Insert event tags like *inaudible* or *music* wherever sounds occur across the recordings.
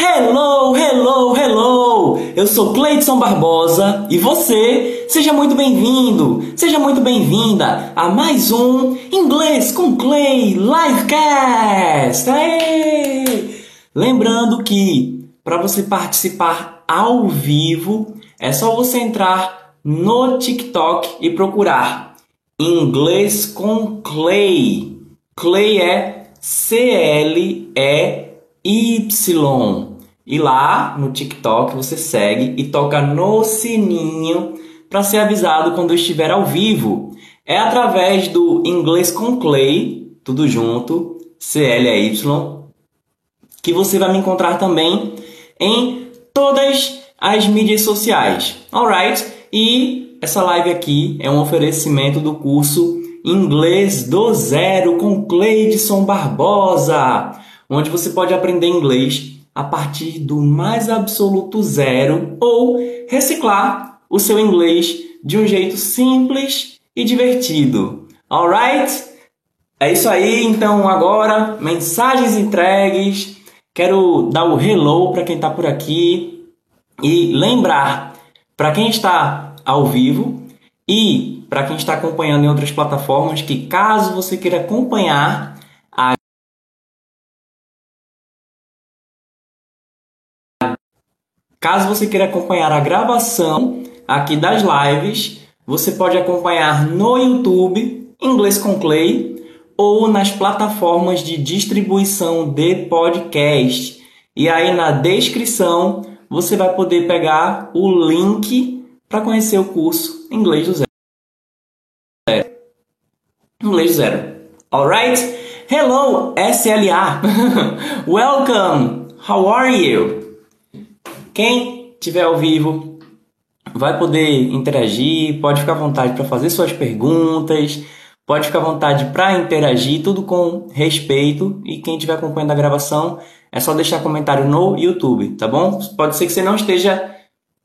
Hello, hello, hello! Eu sou Cleidson Barbosa e você, seja muito bem-vindo, seja muito bem-vinda a mais um Inglês com Clay Livecast! Aê! Lembrando que para você participar ao vivo é só você entrar no TikTok e procurar Inglês com Clay. Clay é C-L-E Y. E lá no TikTok você segue e toca no sininho para ser avisado quando eu estiver ao vivo. É através do Inglês com Clay, tudo junto, C-L-Y, que você vai me encontrar também em todas as mídias sociais. Alright? E essa live aqui é um oferecimento do curso Inglês do Zero com Cleidson Barbosa onde você pode aprender inglês a partir do mais absoluto zero ou reciclar o seu inglês de um jeito simples e divertido. Alright? É isso aí, então agora mensagens entregues. Quero dar o hello para quem está por aqui e lembrar para quem está ao vivo e para quem está acompanhando em outras plataformas que caso você queira acompanhar Caso você queira acompanhar a gravação aqui das lives, você pode acompanhar no YouTube, Inglês com Clay, ou nas plataformas de distribuição de podcast. E aí na descrição você vai poder pegar o link para conhecer o curso Inglês do Zero. Inglês do Zero. Alright? Hello, SLA. *laughs* Welcome. How are you? Quem tiver ao vivo vai poder interagir, pode ficar à vontade para fazer suas perguntas, pode ficar à vontade para interagir, tudo com respeito. E quem estiver acompanhando a gravação, é só deixar comentário no YouTube, tá bom? Pode ser que você não esteja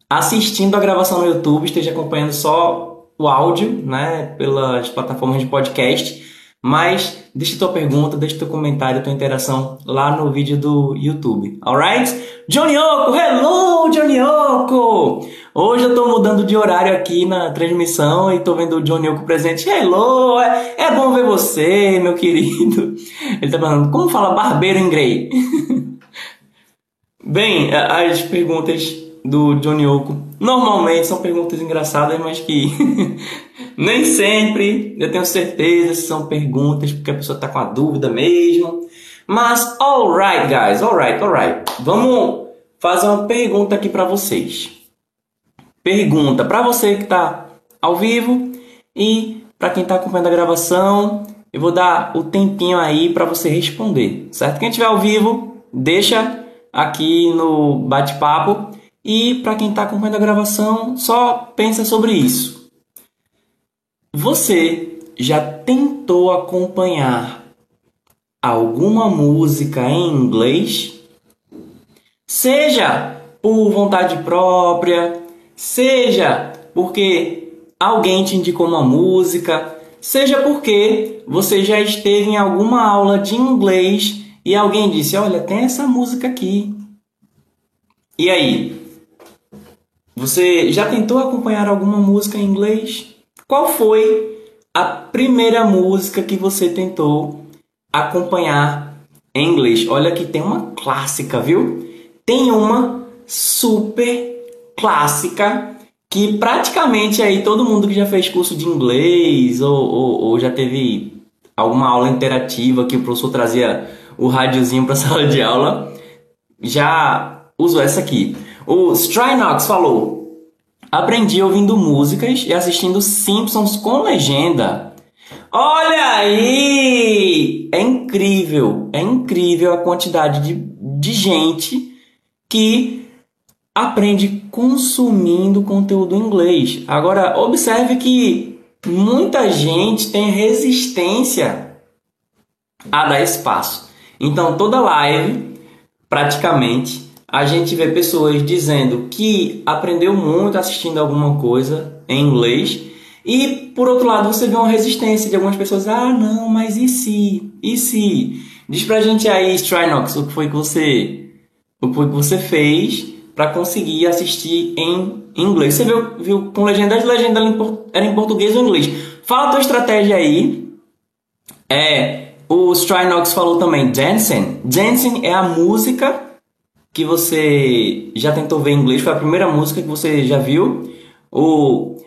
assistindo a gravação no YouTube, esteja acompanhando só o áudio, né, pelas plataformas de podcast. Mas deixa tua pergunta, deixa teu comentário, tua interação lá no vídeo do YouTube, alright? Johnny Oco, hello Johnny Oco! Hoje eu tô mudando de horário aqui na transmissão e tô vendo o Johnny Oco presente. Hello, é, é bom ver você, meu querido. Ele tá falando, como fala barbeiro em grey? *laughs* Bem, as perguntas do Johnny Oco normalmente são perguntas engraçadas, mas que *laughs* nem sempre eu tenho certeza se são perguntas porque a pessoa está com a dúvida mesmo. Mas alright, guys, alright, alright. Vamos fazer uma pergunta aqui para vocês. Pergunta para você que está ao vivo e para quem está acompanhando a gravação. Eu vou dar o tempinho aí para você responder, certo? Quem estiver ao vivo, deixa aqui no bate-papo e para quem está acompanhando a gravação, só pensa sobre isso. Você já tentou acompanhar alguma música em inglês? Seja por vontade própria, seja porque alguém te indicou uma música, seja porque você já esteve em alguma aula de inglês e alguém disse: Olha, tem essa música aqui. E aí? Você já tentou acompanhar alguma música em inglês? Qual foi a primeira música que você tentou acompanhar em inglês? Olha que tem uma clássica, viu? Tem uma super clássica que praticamente aí todo mundo que já fez curso de inglês ou, ou, ou já teve alguma aula interativa que o professor trazia o rádiozinho para a *laughs* sala de aula já usou essa aqui. O Strynox falou: Aprendi ouvindo músicas e assistindo Simpsons com legenda. Olha aí! É incrível, é incrível a quantidade de, de gente que aprende consumindo conteúdo em inglês. Agora, observe que muita gente tem resistência a dar espaço. Então, toda live, praticamente, a gente vê pessoas dizendo que aprendeu muito assistindo alguma coisa em inglês e por outro lado você vê uma resistência de algumas pessoas ah não mas e se e se diz pra gente aí Strinox o que foi que você o que você fez para conseguir assistir em inglês. Você viu, viu com legenda de legenda era em português ou inglês. Fala a tua estratégia aí. É, o Strynox falou também Dancing. Dancing é a música que você já tentou ver em inglês, foi a primeira música que você já viu. O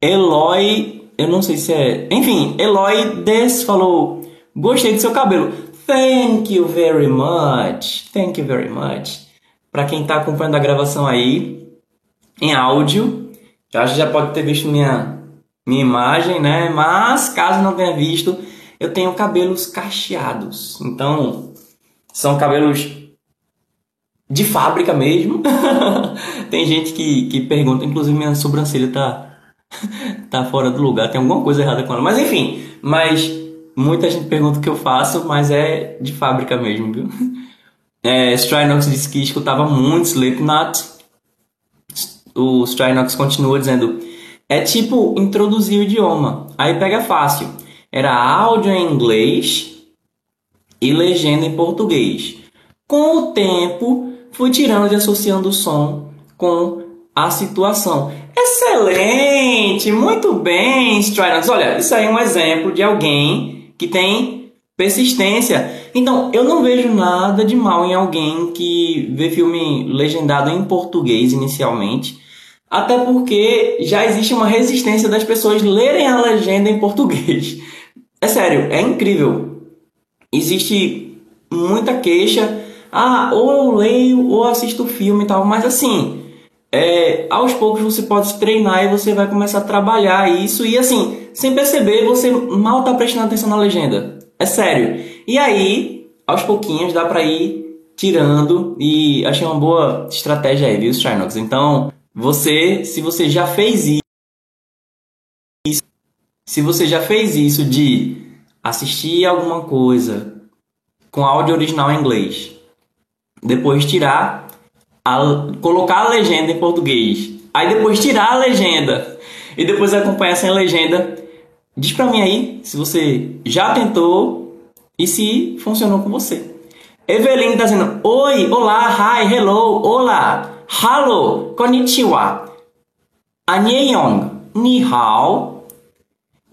Eloy, eu não sei se é. Enfim, Eloy Des falou: Gostei do seu cabelo. Thank you very much. Thank you very much. Para quem está acompanhando a gravação aí em áudio, já já pode ter visto minha minha imagem, né? Mas caso não tenha visto, eu tenho cabelos cacheados. Então, são cabelos de fábrica mesmo. *laughs* tem gente que, que pergunta, inclusive minha sobrancelha tá *laughs* tá fora do lugar, tem alguma coisa errada com ela. Mas enfim, mas muita gente pergunta o que eu faço, mas é de fábrica mesmo, viu? *laughs* É, Strynox disse que escutava muito Slipknot. O Strynox continua dizendo: é tipo introduzir o idioma. Aí pega fácil. Era áudio em inglês e legenda em português. Com o tempo, fui tirando e associando o som com a situação. Excelente! Muito bem, Strynox. Olha, isso aí é um exemplo de alguém que tem persistência. Então, eu não vejo nada de mal em alguém que vê filme legendado em português inicialmente até porque já existe uma resistência das pessoas lerem a legenda em português. É sério, é incrível. Existe muita queixa. Ah, ou eu leio ou assisto filme e tal, mas assim, é, aos poucos você pode treinar e você vai começar a trabalhar isso e assim, sem perceber, você mal tá prestando atenção na legenda. É sério. E aí, aos pouquinhos dá para ir tirando e achei uma boa estratégia aí, viu, Strinox? Então, você, se você já fez isso, se você já fez isso de assistir alguma coisa com áudio original em inglês, depois tirar, a, colocar a legenda em português, aí depois tirar a legenda e depois acompanhar sem legenda, diz pra mim aí se você já tentou e se funcionou com você. Eveline tá dizendo: Oi, olá, hi, hello, olá. Hello, konnichiwa. Annyeong, ni hao.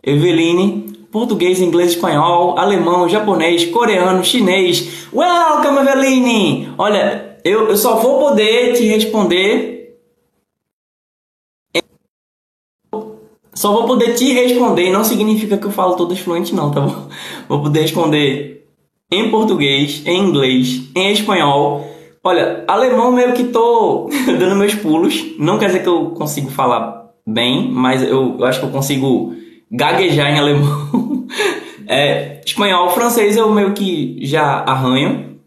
Eveline, português, inglês, espanhol, alemão, japonês, coreano, chinês. Welcome, Eveline! Olha, eu, eu só vou poder te responder. Só vou poder te responder, não significa que eu falo todas fluentes, não, tá bom? *laughs* Vou poder responder em português, em inglês, em espanhol Olha, alemão meio que tô *laughs* dando meus pulos. Não quer dizer que eu consigo falar bem, mas eu, eu acho que eu consigo gaguejar em alemão. é, espanhol, francês eu meio que já arranho.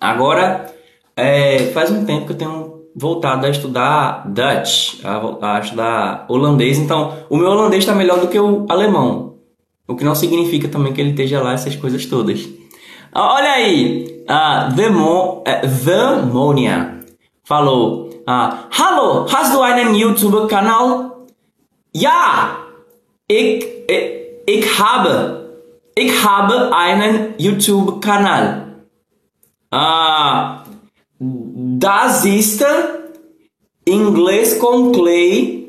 Agora, é, faz um tempo que eu tenho voltado a estudar Dutch, a, a estudar holandês. Então, o meu holandês está melhor do que o alemão. O que não significa também que ele esteja lá essas coisas todas. Olha aí, uh, the, Mo, uh, the Monia falou: uh, Hallo, hast du einen YouTube-Kanal? Ja, ich, ich, ich habe, ich habe einen YouTube-Kanal. Ah, das ist Inglês com Clay.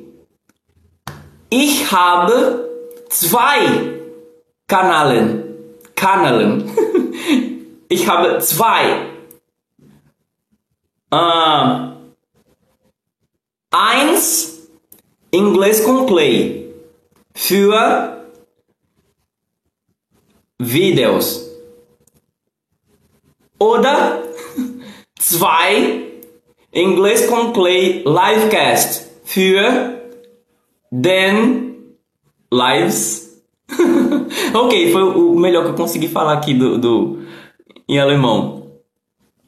Ich habe zwei Kanalen. Kanalen. *laughs* Ich habe zwei. Uh, eins, Inglês com Play. Für Videos. Oder *laughs* zwei, Inglês com Livecast. Für den Lives. *laughs* ok, foi o melhor que eu consegui falar aqui do, do em alemão.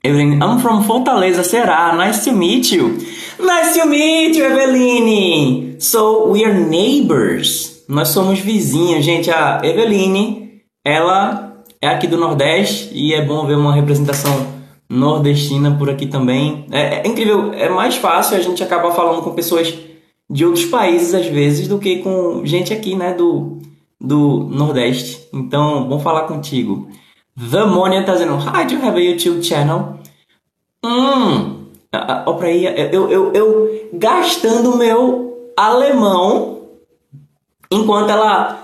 Eveline, I'm from Fortaleza, Ceará. Nice to meet you. Nice to meet you, Eveline. So we are neighbors. Nós somos vizinhos, gente. A Eveline, ela é aqui do Nordeste e é bom ver uma representação nordestina por aqui também. É, é incrível, é mais fácil a gente acabar falando com pessoas de outros países às vezes do que com gente aqui, né, do, do Nordeste. Então, bom falar contigo. The Monia tá dizendo, Hi, do you have a YouTube channel? Hum, ó pra aí, eu, eu, eu gastando meu alemão enquanto ela.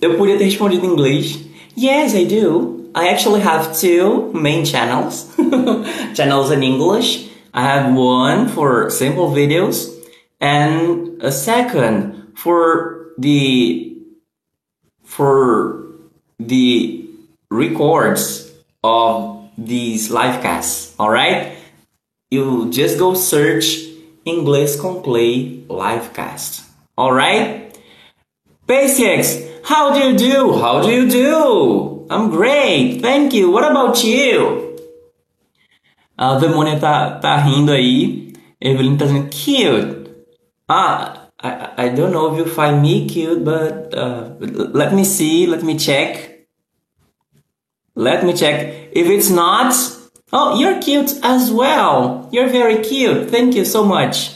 Eu podia ter respondido em inglês. Yes, I do. I actually have two main channels. *laughs* channels in English. I have one for simple videos and a second for the for the records of these live casts. All right, you just go search English com Clay livecast. All right, basics. How do you do? How do you do? I'm great, thank you. What about you? A demônia tá, tá rindo aí. Evelyn tá dizendo cute. Ah, I, I don't know if you find me cute, but uh, let me see, let me check. Let me check. If it's not, oh, you're cute as well. You're very cute. Thank you so much.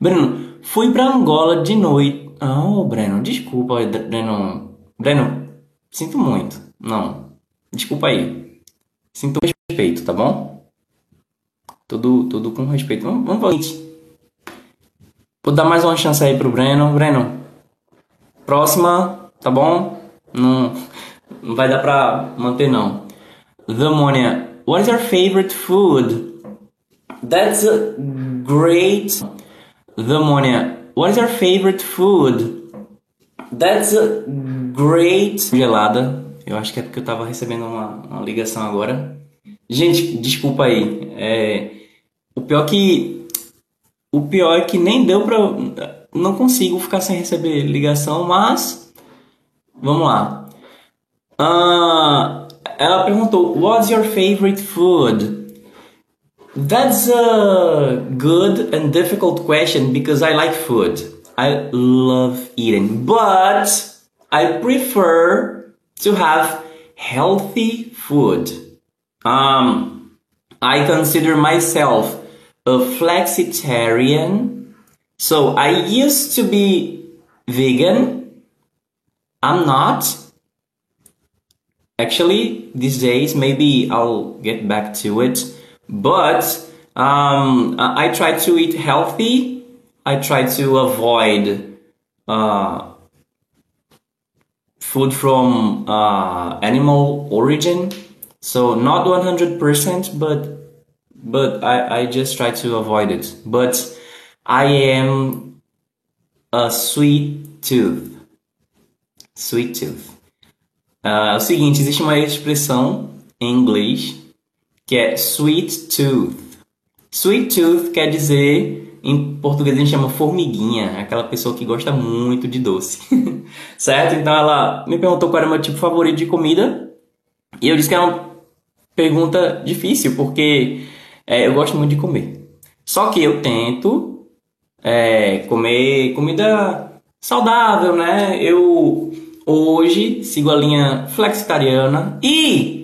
Breno, fui pra Angola de noite. Oh, Breno, desculpa, Breno. Breno, sinto muito. Não, desculpa aí. Sinto respeito, tá bom? Tudo, tudo com respeito. Vamos, vamos para. Vou dar mais uma chance aí pro Breno. Breno, próxima, tá bom? Não, não vai dar pra manter não. The Monia, what is your favorite food? That's a great. The Monia, what is your favorite food? That's a great. Gelada. Eu acho que é porque eu tava recebendo uma, uma ligação agora. Gente, desculpa aí. É, o pior que. O pior é que nem deu pra. Não consigo ficar sem receber ligação, mas. Vamos lá. Uh, ela perguntou: What's your favorite food? That's a good and difficult question because I like food. I love eating, but I prefer to have healthy food. Um, I consider myself a flexitarian. So I used to be vegan. I'm not. Actually, these days, maybe I'll get back to it. But um, I try to eat healthy. I try to avoid uh, food from uh, animal origin. So not 100%, but but I, I just try to avoid it. But I am a sweet tooth. Sweet tooth. Uh, é o seguinte, existe uma expressão em inglês que é sweet tooth. Sweet tooth quer dizer, em português a gente chama formiguinha, aquela pessoa que gosta muito de doce. *laughs* certo? Então ela me perguntou qual era o meu tipo favorito de comida. E eu disse que é uma pergunta difícil, porque é, eu gosto muito de comer. Só que eu tento é, comer comida saudável, né? Eu hoje sigo a linha flexitariana e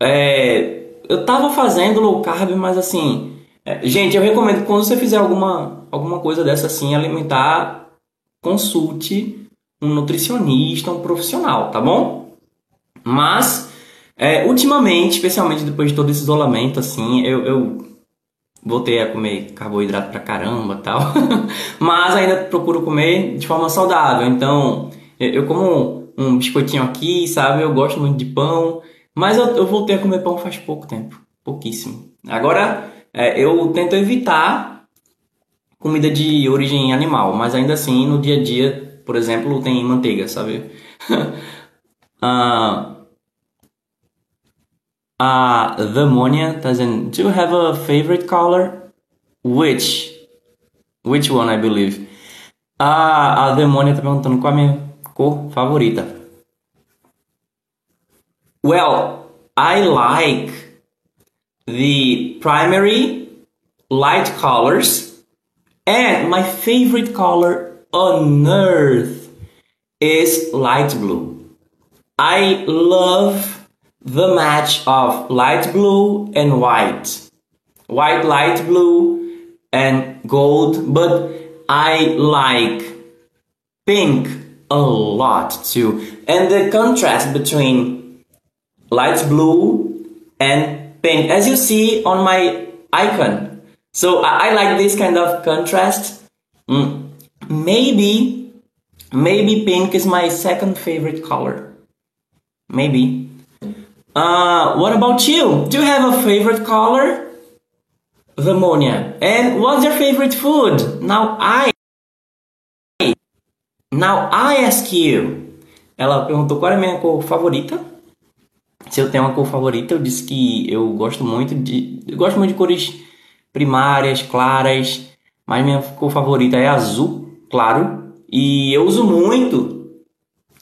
é, eu tava fazendo low carb, mas assim, é, gente, eu recomendo que quando você fizer alguma, alguma coisa dessa assim, alimentar, consulte um nutricionista, um profissional, tá bom? Mas é, ultimamente, especialmente depois de todo esse isolamento, assim, eu, eu voltei a comer carboidrato pra caramba tal. *laughs* Mas ainda procuro comer de forma saudável. Então, eu como um biscoitinho aqui, sabe? Eu gosto muito de pão. Mas eu, eu voltei a comer pão faz pouco tempo. Pouquíssimo. Agora, é, eu tento evitar comida de origem animal. Mas ainda assim, no dia a dia, por exemplo, tem manteiga, sabe? *laughs* ah uh, the ammonia doesn't. Do you have a favorite color? Which? Which one, I believe? Ah, a demônia tá perguntando qual a minha cor favorita. Well, I like the primary light colors and my favorite color on earth is light blue. I love the match of light blue and white. White, light blue, and gold, but I like pink a lot too. And the contrast between light blue and pink, as you see on my icon. So I, I like this kind of contrast. Mm. Maybe, maybe pink is my second favorite color. Maybe. Uh, what about you? Do you have a favorite color? Vermonia. And what's your favorite food? Now I. Now I ask you. Ela perguntou qual é a minha cor favorita. Se eu tenho uma cor favorita, eu disse que eu gosto muito de. Eu gosto muito de cores primárias, claras. Mas minha cor favorita é azul, claro. E eu uso muito.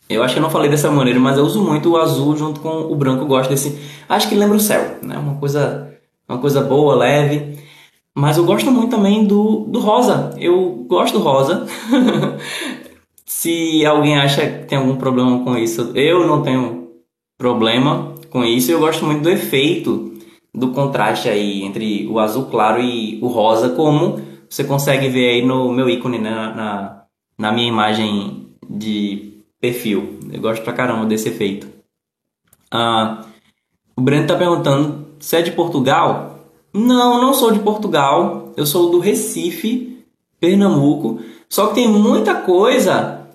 Eu acho que eu não falei dessa maneira, mas eu uso muito o azul junto com o branco. Eu gosto desse. Acho que lembra o céu, né? Uma coisa, uma coisa boa, leve. Mas eu gosto muito também do, do rosa. Eu gosto do rosa. *laughs* Se alguém acha que tem algum problema com isso, eu não tenho problema com isso. Eu gosto muito do efeito do contraste aí entre o azul claro e o rosa, como você consegue ver aí no meu ícone, né? na, na minha imagem de perfil. Eu gosto pra caramba desse efeito. Ah, o Breno tá perguntando se é de Portugal. Não, não sou de Portugal. Eu sou do Recife, Pernambuco. Só que tem muita coisa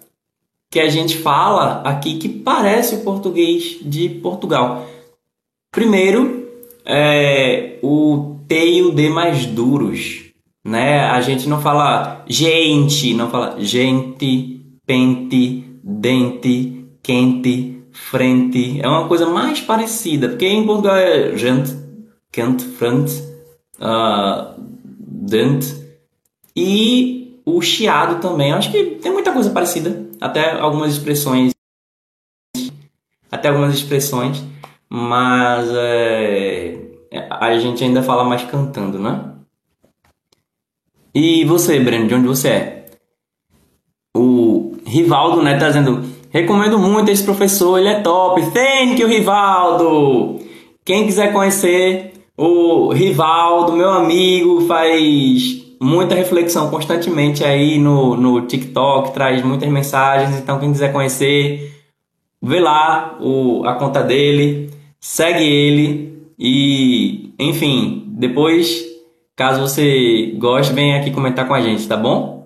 que a gente fala aqui que parece o português de Portugal. Primeiro, é, o T e o D mais duros, né? A gente não fala gente, não fala gente, pente, dente, quente, frente. É uma coisa mais parecida, porque em Portugal é gente, quente, frente, uh, dente. E o chiado também. Acho que tem muita coisa parecida até algumas expressões, até algumas expressões, mas é, a gente ainda fala mais cantando, né? E você, Breno, de onde você é? O Rivaldo, né, tá dizendo, recomendo muito esse professor, ele é top. Thank you, Rivaldo! Quem quiser conhecer o Rivaldo, meu amigo, faz muita reflexão constantemente aí no, no TikTok, traz muitas mensagens. Então, quem quiser conhecer, vê lá o, a conta dele, segue ele e, enfim, depois, caso você goste, vem aqui comentar com a gente, tá bom?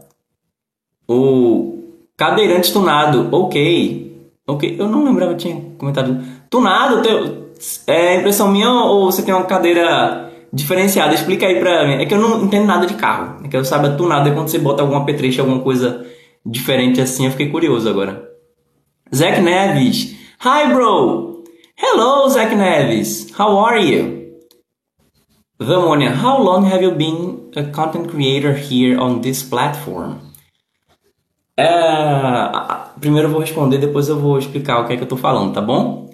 O cadeirante tunado, ok. Ok, eu não lembrava tinha comentado. Tunado, teu, é impressão minha ou você tem uma cadeira diferenciada. Explica aí pra mim. É que eu não entendo nada de carro. É que eu saiba tunado é quando você bota alguma petrecha, alguma coisa diferente assim. Eu fiquei curioso agora. Zack Neves. Hi, bro. Hello, Zack Neves. How are you? Vamonia, how long have you been a content creator here on this platform? É, primeiro eu vou responder, depois eu vou explicar o que é que eu tô falando, tá bom?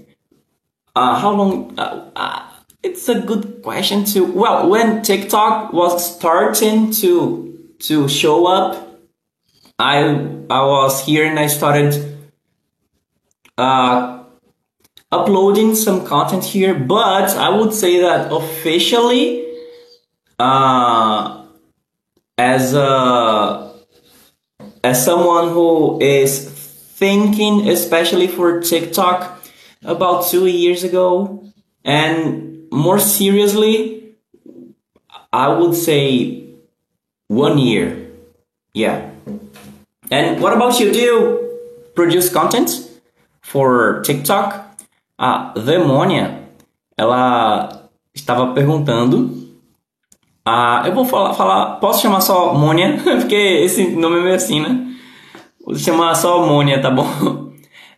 Uh, how long... Uh, uh, It's a good question too. Well, when TikTok was starting to to show up, I I was here and I started uh, uploading some content here. But I would say that officially, uh, as a as someone who is thinking, especially for TikTok, about two years ago, and more seriously, I would say one year. Yeah. And what about you? Do you produce content for TikTok? A Demonia, ela estava perguntando. Ah, eu vou falar, falar, posso chamar só Mônia? *laughs* Porque esse nome é meio assim, né? Vou chamar só Mônia, tá bom? *laughs*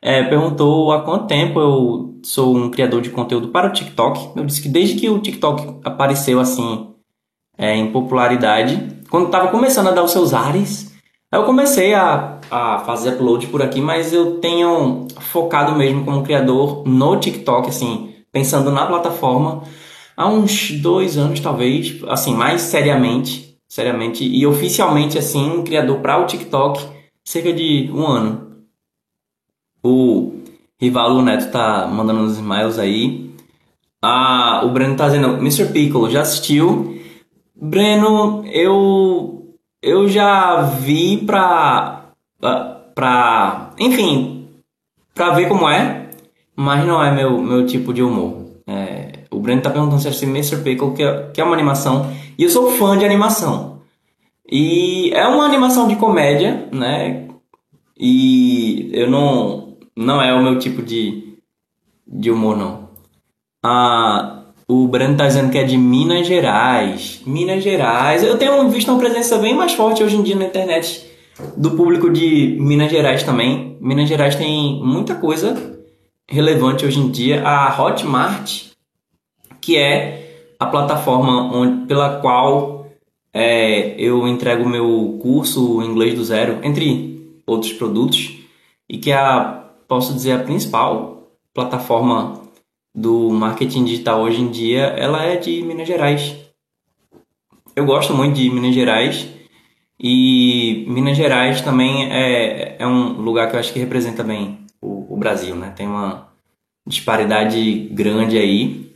é, perguntou há quanto tempo eu sou um criador de conteúdo para o TikTok. Eu disse que desde que o TikTok apareceu assim é, em popularidade, quando estava começando a dar os seus ares, eu comecei a, a fazer upload por aqui, mas eu tenho focado mesmo como criador no TikTok, assim, pensando na plataforma há uns dois anos talvez, assim, mais seriamente, seriamente e oficialmente assim, criador para o TikTok cerca de um ano. O Rivalo Neto tá mandando uns smiles aí. Ah, o Breno tá dizendo, Mr. Piccolo, já assistiu? Breno, eu eu já vi pra pra, enfim, pra ver como é, mas não é meu meu tipo de humor. É, o Breno tá perguntando se assistiu Mr. Pickle, que é, que é uma animação. E eu sou fã de animação. E é uma animação de comédia, né? E eu não. Não é o meu tipo de, de humor, não. Ah, o Breno tá dizendo que é de Minas Gerais. Minas Gerais. Eu tenho visto uma presença bem mais forte hoje em dia na internet do público de Minas Gerais também. Minas Gerais tem muita coisa relevante hoje em dia. A Hotmart, que é a plataforma onde, pela qual é, eu entrego meu curso Inglês do Zero, entre outros produtos, e que é a, posso dizer, a principal plataforma do marketing digital hoje em dia, ela é de Minas Gerais. Eu gosto muito de Minas Gerais e Minas Gerais também é, é um lugar que eu acho que representa bem o, o Brasil, né? Tem uma disparidade grande aí,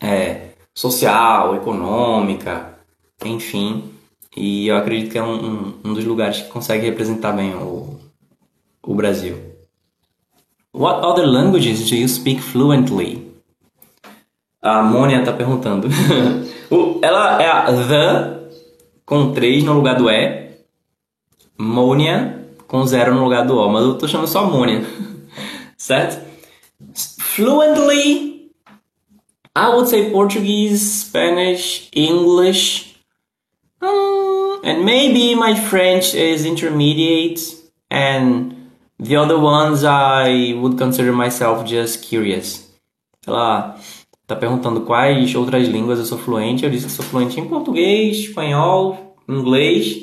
é, social, econômica, enfim. E eu acredito que é um, um, um dos lugares que consegue representar bem o, o Brasil. What other languages do you speak fluently? A Mônia está perguntando. *laughs* Ela é a the com 3 no lugar do E. Mônia com 0 no lugar do O. Mas eu tô chamando só Mônia. *laughs* certo? Fluently, I would say Portuguese, Spanish, English. Um, and maybe my French is intermediate and The other ones I would consider myself just curious. Ela tá perguntando quais outras línguas eu sou fluente. Eu disse que sou fluente em português, espanhol, inglês.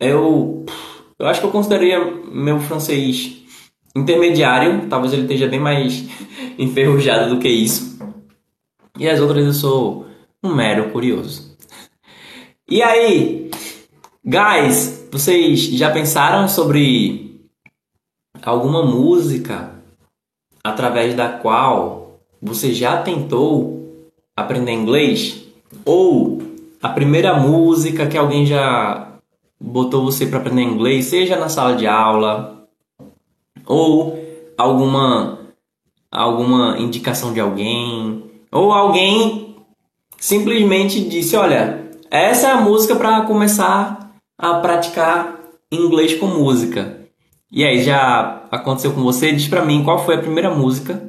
Eu, eu acho que eu consideraria meu francês intermediário. Talvez ele esteja bem mais *laughs* enferrujado do que isso. E as outras eu sou um mero curioso. E aí, guys, vocês já pensaram sobre alguma música através da qual você já tentou aprender inglês? Ou a primeira música que alguém já botou você para aprender inglês, seja na sala de aula ou alguma alguma indicação de alguém ou alguém simplesmente disse, olha, essa é a música para começar a praticar inglês com música. E aí, já aconteceu com você? Diz pra mim qual foi a primeira música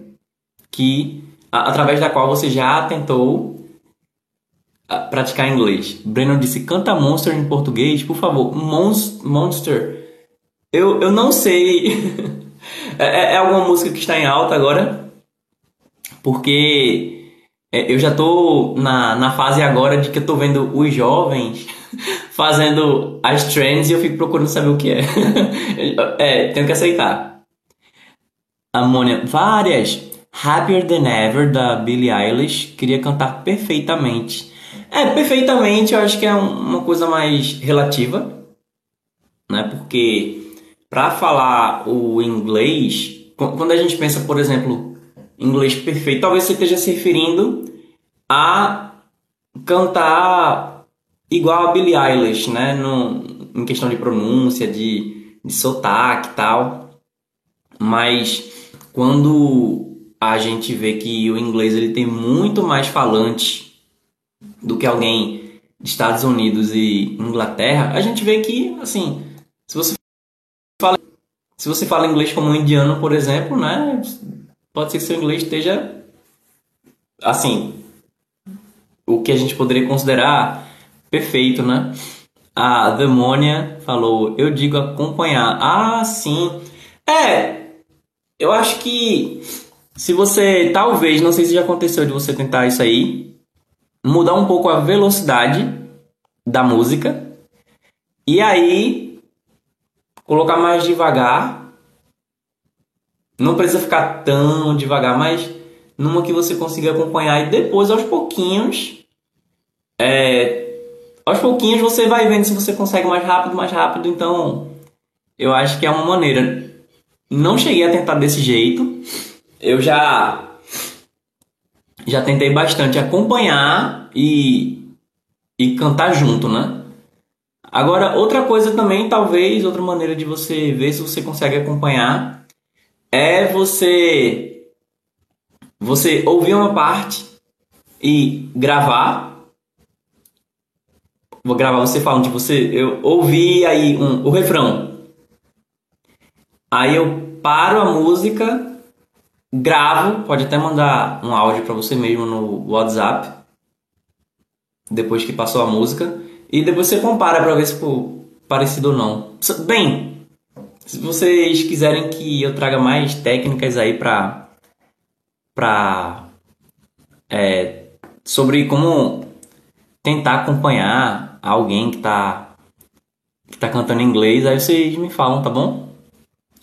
que, a, através da qual você já tentou praticar inglês. Breno disse, canta Monster em português, por favor. Monst Monster. Eu, eu não sei. *laughs* é, é, é alguma música que está em alta agora? Porque é, eu já tô na, na fase agora de que eu tô vendo os jovens *laughs* fazendo as trends e eu fico procurando saber o que é. *laughs* é, tenho que aceitar. Amônia, várias. Happier Than Ever, da Billie Eilish, queria cantar perfeitamente. É, perfeitamente eu acho que é uma coisa mais relativa, né? Porque para falar o inglês, quando a gente pensa, por exemplo, inglês perfeito, talvez você esteja se referindo a cantar igual a Billie Eilish, né? No, em questão de pronúncia, de, de sotaque e tal. Mas quando a gente vê que o inglês ele tem muito mais falantes do que alguém de Estados Unidos e Inglaterra, a gente vê que, assim, se você fala, se você fala inglês como um indiano, por exemplo, né? Pode ser que seu inglês esteja, assim, o que a gente poderia considerar Perfeito, né? A Demônia falou, eu digo acompanhar. Ah, sim. É, eu acho que se você, talvez, não sei se já aconteceu de você tentar isso aí, mudar um pouco a velocidade da música e aí colocar mais devagar. Não precisa ficar tão devagar, mas numa que você consiga acompanhar e depois aos pouquinhos é, aos pouquinhos você vai vendo se você consegue mais rápido, mais rápido. Então, eu acho que é uma maneira. Não cheguei a tentar desse jeito. Eu já já tentei bastante acompanhar e e cantar junto, né? Agora, outra coisa também, talvez, outra maneira de você ver se você consegue acompanhar é você você ouvir uma parte e gravar. Vou gravar você falando de você. Eu ouvi aí um, o refrão. Aí eu paro a música, gravo, pode até mandar um áudio para você mesmo no WhatsApp. Depois que passou a música. E depois você compara para ver se ficou parecido ou não. Bem, se vocês quiserem que eu traga mais técnicas aí para para é, sobre como tentar acompanhar alguém que tá que tá cantando inglês, aí vocês me falam, tá bom?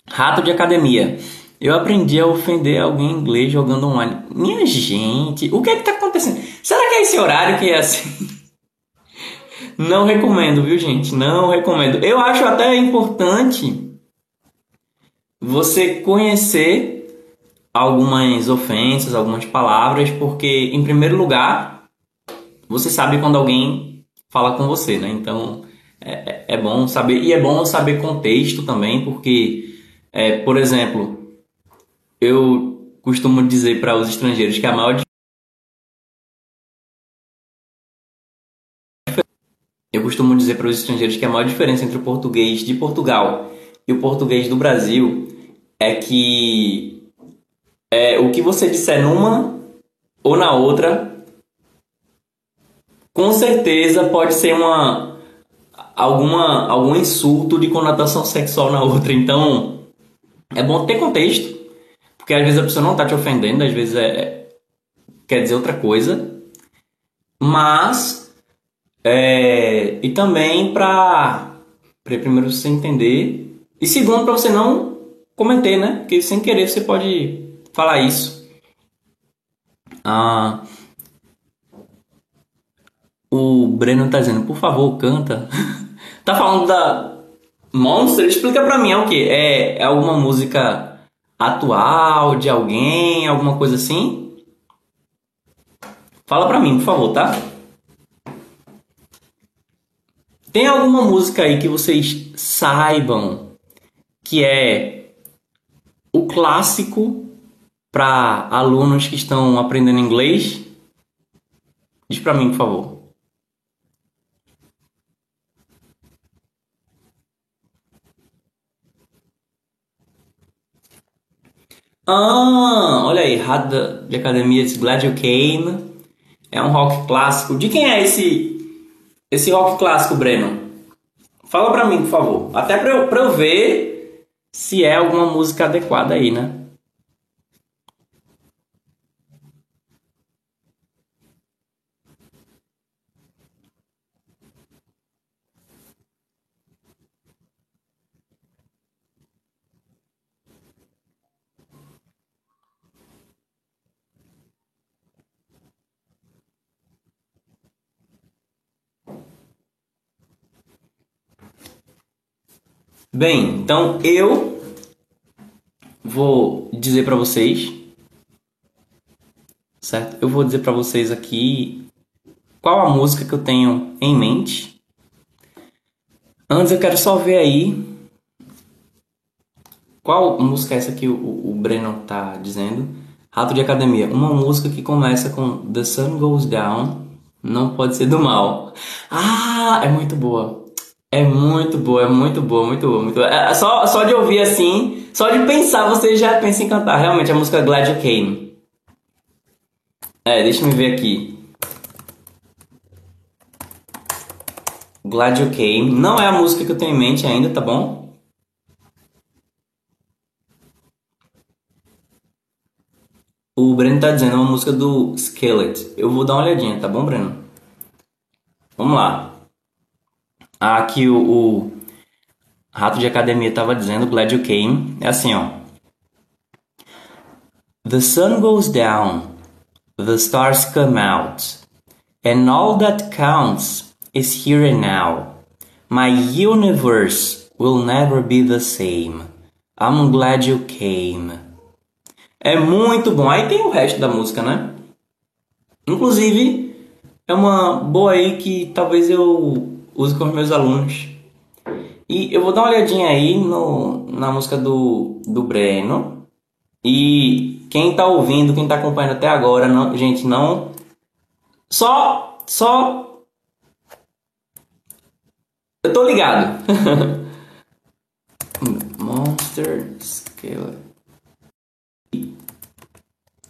Rato de academia. Eu aprendi a ofender alguém inglês jogando online. Minha gente, o que é que tá acontecendo? Será que é esse horário que é assim? *laughs* Não recomendo, viu, gente? Não recomendo. Eu acho até importante você conhecer algumas ofensas, algumas palavras, porque, em primeiro lugar, você sabe quando alguém fala com você, né? Então, é, é, é bom saber. E é bom saber contexto também, porque, é, por exemplo, eu costumo dizer para os estrangeiros que a maior Eu costumo dizer para os estrangeiros que a maior diferença entre o português de Portugal e o português do Brasil é que é, o que você disser numa ou na outra, com certeza pode ser uma alguma algum insulto de conotação sexual na outra. Então, é bom ter contexto, porque às vezes a pessoa não está te ofendendo, às vezes é, é, quer dizer outra coisa, mas é, e também para primeiro você entender e segundo para você não cometer, né? Porque sem querer você pode falar isso. Ah, o Breno tá dizendo, por favor, canta. *laughs* tá falando da Monster? Explica pra mim, é o que? É, é alguma música atual de alguém, alguma coisa assim? Fala pra mim, por favor, tá? Tem alguma música aí que vocês saibam que é o clássico para alunos que estão aprendendo inglês? Diz para mim, por favor. Ah, olha aí, Rada de Academia de Glad You Came. É um rock clássico. De quem é esse esse rock clássico, Breno? Fala pra mim, por favor. Até pra eu, pra eu ver se é alguma música adequada aí, né? Bem, então eu vou dizer para vocês, certo? Eu vou dizer para vocês aqui qual a música que eu tenho em mente. Antes eu quero só ver aí qual música é essa que o, o Breno tá dizendo. Rato de Academia, uma música que começa com The Sun Goes Down, não pode ser do mal. Ah, é muito boa. É muito boa, é muito boa, muito boa, muito boa. É, só, só de ouvir assim, só de pensar, você já pensa em cantar. Realmente, a música Glad You Came. É, deixa eu ver aqui. Glad You Came. Não é a música que eu tenho em mente ainda, tá bom? O Breno tá dizendo é uma música do Skillet. Eu vou dar uma olhadinha, tá bom, Breno? Vamos lá. Aqui o, o Rato de Academia estava dizendo, Glad You Came, é assim, ó. The sun goes down, the stars come out, and all that counts is here and now. My universe will never be the same. I'm glad you came. É muito bom. Aí tem o resto da música, né? Inclusive, é uma boa aí que talvez eu uso com os meus alunos. E eu vou dar uma olhadinha aí no, na música do, do Breno. E quem está ouvindo, quem está acompanhando até agora, não, gente, não Só, só. Eu tô ligado. *laughs* Monster Scale.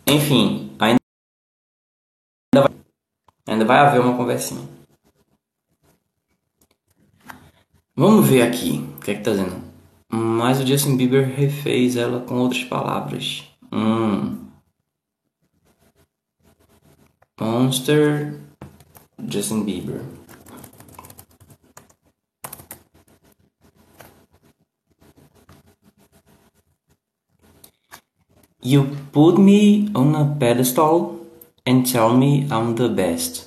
Enfim, ainda vai, ainda vai haver uma conversinha. Vamos ver aqui o que é que tá dizendo. Mas o Justin Bieber refez ela com outras palavras. Hum. Monster Justin Bieber. You put me on a pedestal and tell me I'm the best.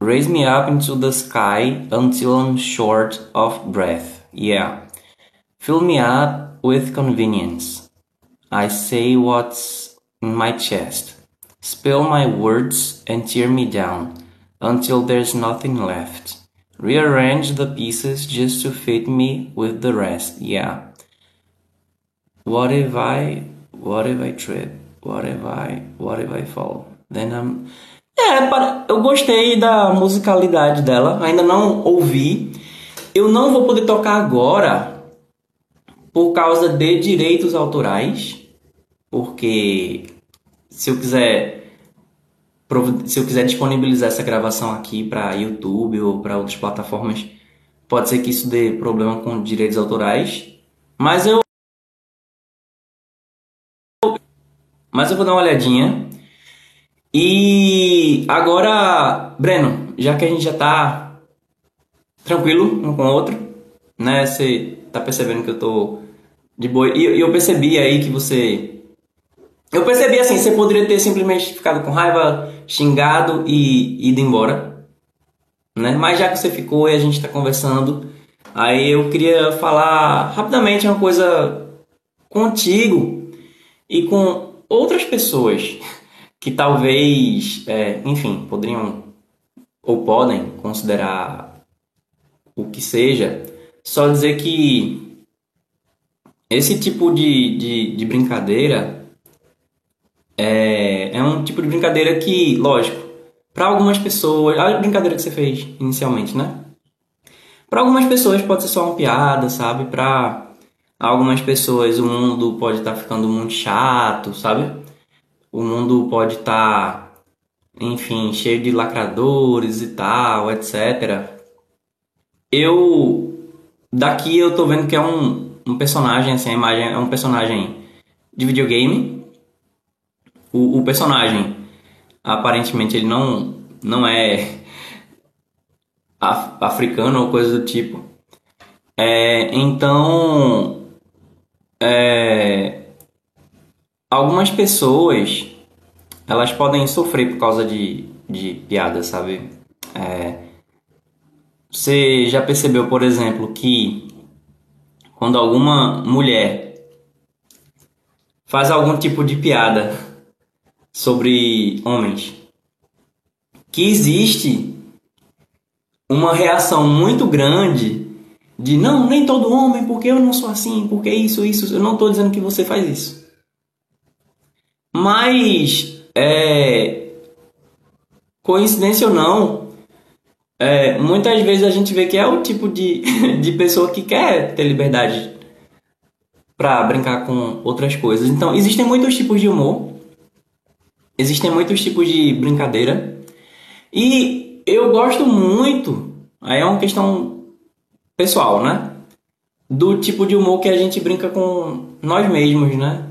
Raise me up into the sky until I'm short of breath. Yeah. Fill me up with convenience. I say what's in my chest. Spill my words and tear me down until there's nothing left. Rearrange the pieces just to fit me with the rest. Yeah. What if I what if I trip? What if I what if I fall? Then I'm É, eu gostei da musicalidade dela, ainda não ouvi. Eu não vou poder tocar agora por causa de direitos autorais, porque se eu quiser se eu quiser disponibilizar essa gravação aqui para YouTube ou para outras plataformas, pode ser que isso dê problema com direitos autorais, mas eu mas eu vou dar uma olhadinha. E agora, Breno, já que a gente já tá tranquilo um com o outro, né? Você tá percebendo que eu tô de boa. E eu percebi aí que você. Eu percebi assim, você poderia ter simplesmente ficado com raiva, xingado e ido embora. Né? Mas já que você ficou e a gente está conversando, aí eu queria falar rapidamente uma coisa contigo e com outras pessoas *laughs* que talvez, é, enfim, poderiam ou podem considerar o que seja, só dizer que esse tipo de, de, de brincadeira é, é um tipo de brincadeira que, lógico, para algumas pessoas. A brincadeira que você fez inicialmente, né? Para algumas pessoas pode ser só uma piada, sabe? Para algumas pessoas o mundo pode estar tá ficando muito chato, sabe? O mundo pode estar, tá, enfim, cheio de lacradores e tal, etc. Eu daqui eu tô vendo que é um um personagem, assim, a imagem é um personagem de videogame. O, o personagem, aparentemente, ele não, não é af africano ou coisa do tipo. É, então, é, algumas pessoas elas podem sofrer por causa de, de piadas, sabe? É, você já percebeu, por exemplo, que quando alguma mulher faz algum tipo de piada sobre homens, que existe uma reação muito grande de não, nem todo homem, porque eu não sou assim, porque isso, isso, eu não estou dizendo que você faz isso. Mas, é, coincidência ou não, é, muitas vezes a gente vê que é o tipo de, *laughs* de pessoa que quer ter liberdade para brincar com outras coisas. Então, existem muitos tipos de humor, existem muitos tipos de brincadeira, e eu gosto muito, aí é uma questão pessoal, né? Do tipo de humor que a gente brinca com nós mesmos, né?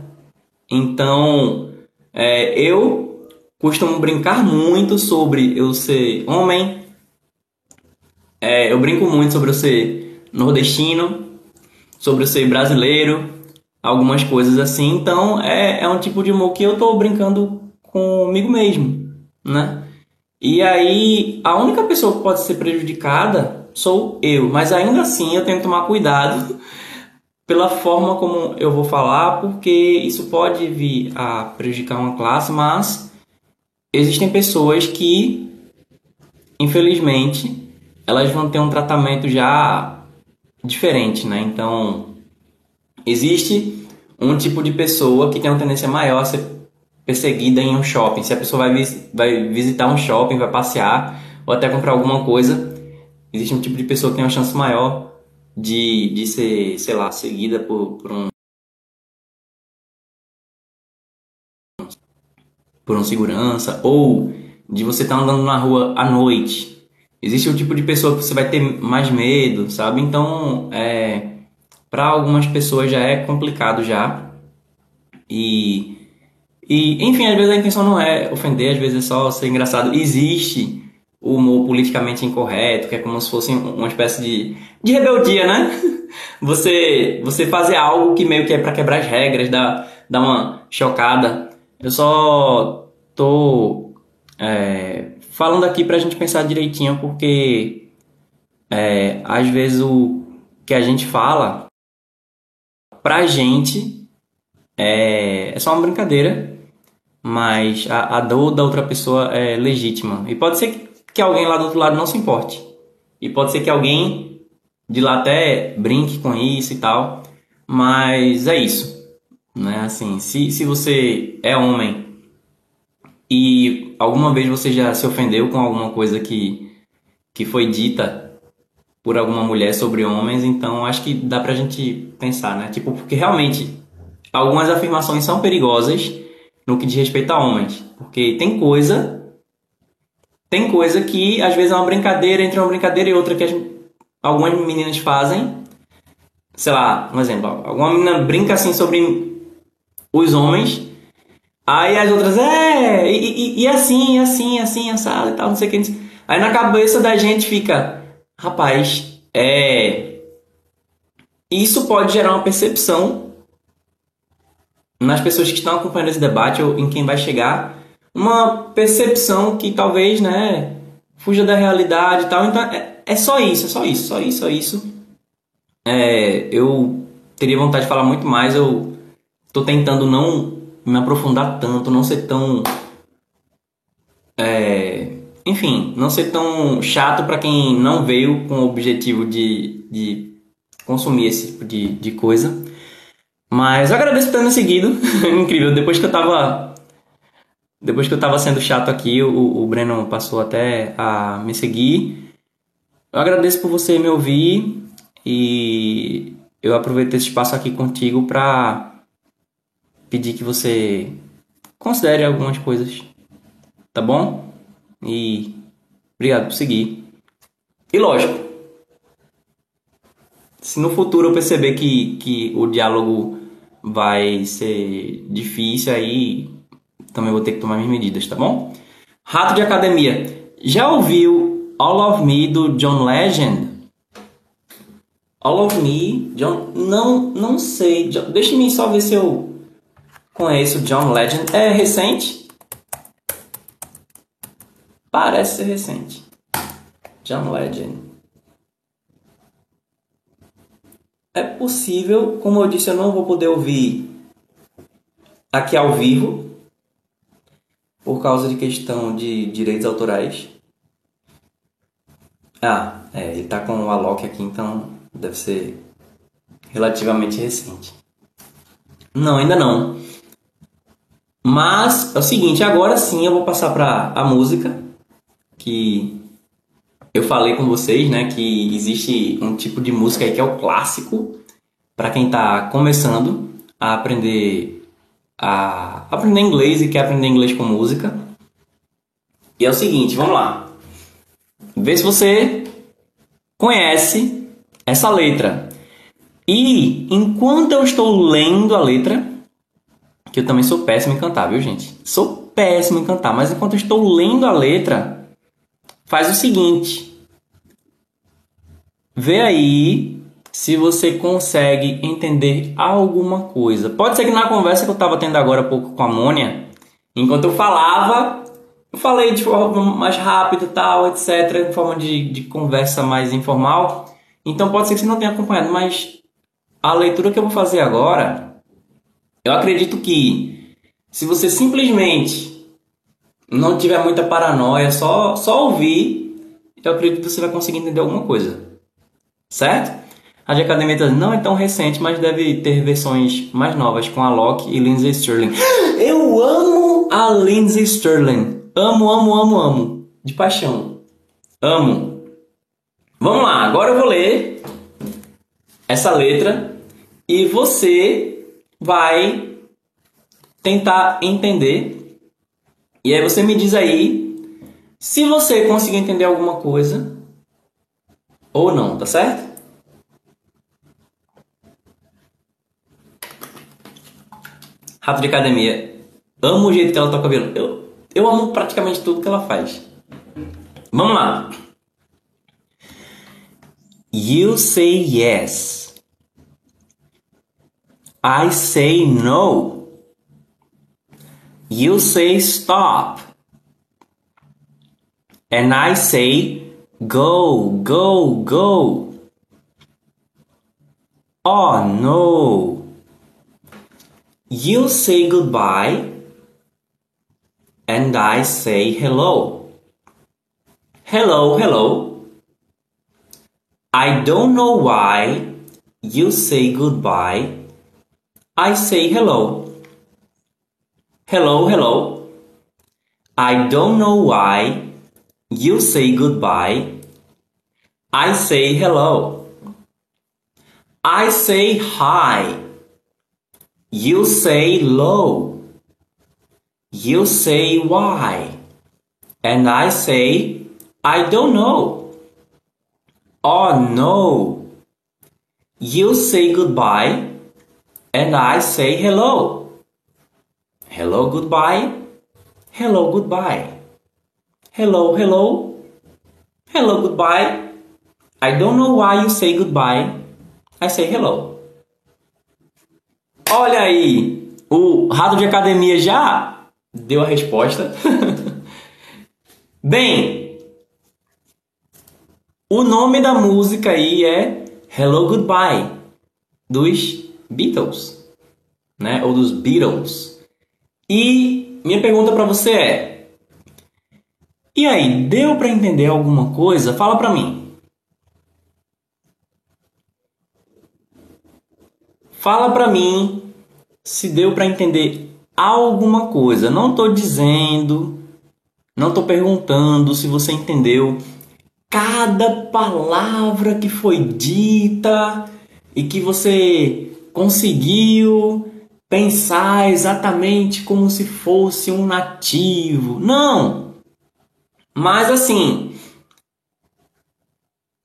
Então, é, eu costumo brincar muito sobre eu ser homem, é, eu brinco muito sobre eu ser nordestino, sobre eu ser brasileiro, algumas coisas assim. Então é, é um tipo de humor que eu tô brincando comigo mesmo, né? E aí a única pessoa que pode ser prejudicada sou eu, mas ainda assim eu tenho que tomar cuidado *laughs* pela forma como eu vou falar, porque isso pode vir a prejudicar uma classe, mas existem pessoas que, infelizmente, elas vão ter um tratamento já diferente, né? Então, existe um tipo de pessoa que tem uma tendência maior a ser perseguida em um shopping. Se a pessoa vai, vai visitar um shopping, vai passear ou até comprar alguma coisa, existe um tipo de pessoa que tem uma chance maior de, de ser, sei lá, seguida por, por um por um segurança ou de você estar tá andando na rua à noite. Existe um tipo de pessoa que você vai ter mais medo, sabe? Então, é, para algumas pessoas já é complicado já. E, e, enfim, às vezes a intenção não é ofender, às vezes é só ser engraçado. Existe o humor politicamente incorreto, que é como se fosse uma espécie de, de rebeldia, né? *laughs* Você, você fazer algo que meio que é para quebrar as regras, dar, dar uma chocada. Eu só tô é, falando aqui pra gente pensar direitinho, porque é, às vezes o que a gente fala pra gente é, é só uma brincadeira, mas a, a dor da outra pessoa é legítima. E pode ser que que alguém lá do outro lado não se importe. E pode ser que alguém de lá até brinque com isso e tal. Mas é isso. Né? Assim, se, se você é homem e alguma vez você já se ofendeu com alguma coisa que, que foi dita por alguma mulher sobre homens, então acho que dá pra gente pensar, né? Tipo, porque realmente algumas afirmações são perigosas no que diz respeito a homens. Porque tem coisa tem coisa que às vezes é uma brincadeira entre uma brincadeira e outra que gente, algumas meninas fazem. Sei lá, um exemplo. Alguma menina brinca assim sobre os homens. Aí as outras, é, e, e, e assim, assim, assim, assado e tal, não sei o que. Aí na cabeça da gente fica, rapaz, é. Isso pode gerar uma percepção nas pessoas que estão acompanhando esse debate ou em quem vai chegar uma percepção que talvez, né, fuja da realidade e tal. Então é, é só isso, é só isso, só isso, só isso. É, eu teria vontade de falar muito mais, eu tô tentando não me aprofundar tanto, não ser tão. É, enfim, não ser tão chato para quem não veio com o objetivo de, de consumir esse tipo de, de coisa. Mas eu agradeço por ter me seguido. *laughs* Incrível, depois que eu tava depois que eu estava sendo chato aqui, o, o Breno passou até a me seguir. Eu agradeço por você me ouvir e eu aproveito esse espaço aqui contigo para pedir que você considere algumas coisas, tá bom? E obrigado por seguir. E lógico, se no futuro eu perceber que, que o diálogo vai ser difícil, aí também vou ter que tomar minhas medidas, tá bom? Rato de academia. Já ouviu All of Me do John Legend? All of Me, John, não, não sei. Deixa-me só ver se eu conheço John Legend. É recente? Parece ser recente. John Legend. É possível, como eu disse, eu não vou poder ouvir aqui ao vivo, por causa de questão de direitos autorais. Ah, é, ele tá com o Alok aqui, então deve ser relativamente recente. Não, ainda não. Mas é o seguinte, agora sim eu vou passar para a música que eu falei com vocês, né, que existe um tipo de música aí que é o clássico para quem está começando a aprender a aprender inglês e quer aprender inglês com música. E é o seguinte, vamos lá. Vê se você conhece essa letra. E enquanto eu estou lendo a letra, que eu também sou péssimo em cantar, viu, gente? Sou péssimo em cantar, mas enquanto eu estou lendo a letra, faz o seguinte. Vê aí se você consegue entender alguma coisa. Pode ser que na conversa que eu estava tendo agora há pouco com a Mônia, enquanto eu falava, eu falei de forma mais rápida e tal, etc., em forma de, de conversa mais informal. Então pode ser que você não tenha acompanhado, mas a leitura que eu vou fazer agora, eu acredito que se você simplesmente não tiver muita paranoia, só, só ouvir, eu acredito que você vai conseguir entender alguma coisa. Certo? A de Academia não é tão recente, mas deve ter versões mais novas com a Locke e Lindsay Sterling. *gasps* Eu amo a Lindsay Sterling. Amo, amo, amo, amo. De paixão. Amo. Vamos lá, agora eu vou ler essa letra e você vai tentar entender. E aí você me diz aí se você conseguir entender alguma coisa ou não, tá certo? Rato de academia. Amo o jeito que ela toca violão. Eu, eu amo praticamente tudo que ela faz. Vamos lá. You say yes. I say no. You say stop. And I say go, go, go. Oh no. You say goodbye and I say hello. Hello, hello. I don't know why you say goodbye. I say hello. Hello, hello. I don't know why you say goodbye. I say hello. I say hi. You say low. You say why. And I say, I don't know. Oh no. You say goodbye. And I say hello. Hello, goodbye. Hello, goodbye. Hello, hello. Hello, goodbye. I don't know why you say goodbye. I say hello. Olha aí, o rato de academia já deu a resposta. *laughs* Bem, o nome da música aí é Hello Goodbye dos Beatles, né? Ou dos Beatles. E minha pergunta para você é: E aí, deu para entender alguma coisa? Fala para mim. Fala para mim se deu para entender alguma coisa. Não estou dizendo, não estou perguntando se você entendeu cada palavra que foi dita e que você conseguiu pensar exatamente como se fosse um nativo. Não! Mas assim,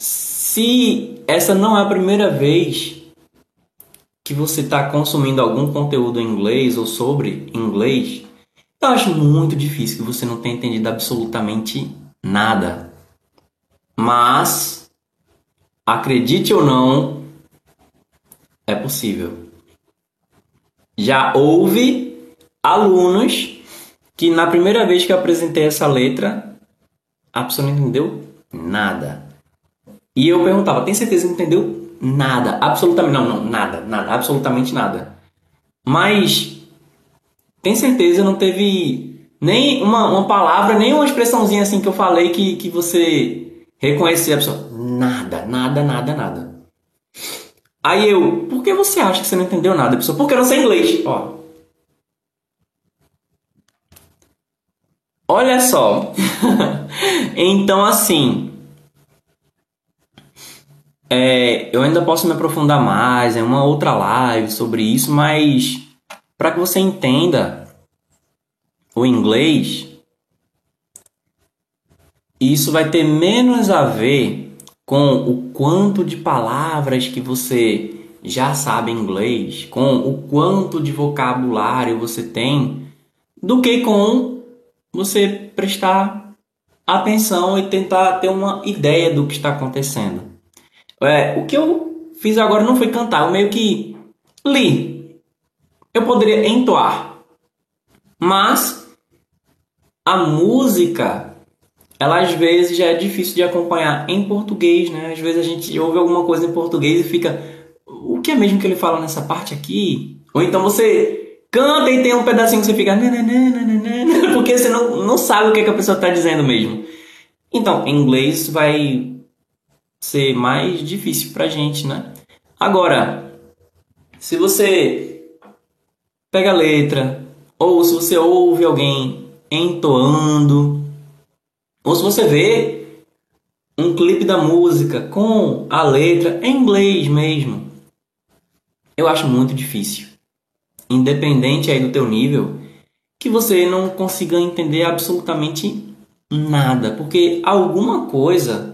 se essa não é a primeira vez que você está consumindo algum conteúdo em inglês ou sobre inglês, eu acho muito difícil que você não tenha entendido absolutamente nada. Mas, acredite ou não, é possível. Já houve alunos que na primeira vez que eu apresentei essa letra, a pessoa não entendeu nada. E eu perguntava, tem certeza que entendeu nada, absolutamente não, não, nada, nada, absolutamente nada. Mas tem certeza não teve nem uma, uma palavra, nem uma expressãozinha assim que eu falei que, que você reconhecia a pessoa. Nada, nada, nada, nada. Aí eu, por que você acha que você não entendeu nada? Pessoa, porque eu não sei inglês. Ó. Olha só. *laughs* então assim, é, eu ainda posso me aprofundar mais em uma outra live sobre isso, mas para que você entenda o inglês, isso vai ter menos a ver com o quanto de palavras que você já sabe inglês, com o quanto de vocabulário você tem, do que com você prestar atenção e tentar ter uma ideia do que está acontecendo. É, o que eu fiz agora não foi cantar, eu meio que li. Eu poderia entoar. Mas a música, ela às vezes já é difícil de acompanhar em português, né? Às vezes a gente ouve alguma coisa em português e fica, o que é mesmo que ele fala nessa parte aqui? Ou então você canta e tem um pedacinho que você fica, *laughs* porque você não, não sabe o que, é que a pessoa está dizendo mesmo. Então, em inglês vai ser mais difícil para a gente, né? Agora, se você pega a letra, ou se você ouve alguém entoando, ou se você vê um clipe da música com a letra em inglês mesmo, eu acho muito difícil. Independente aí do teu nível, que você não consiga entender absolutamente nada, porque alguma coisa,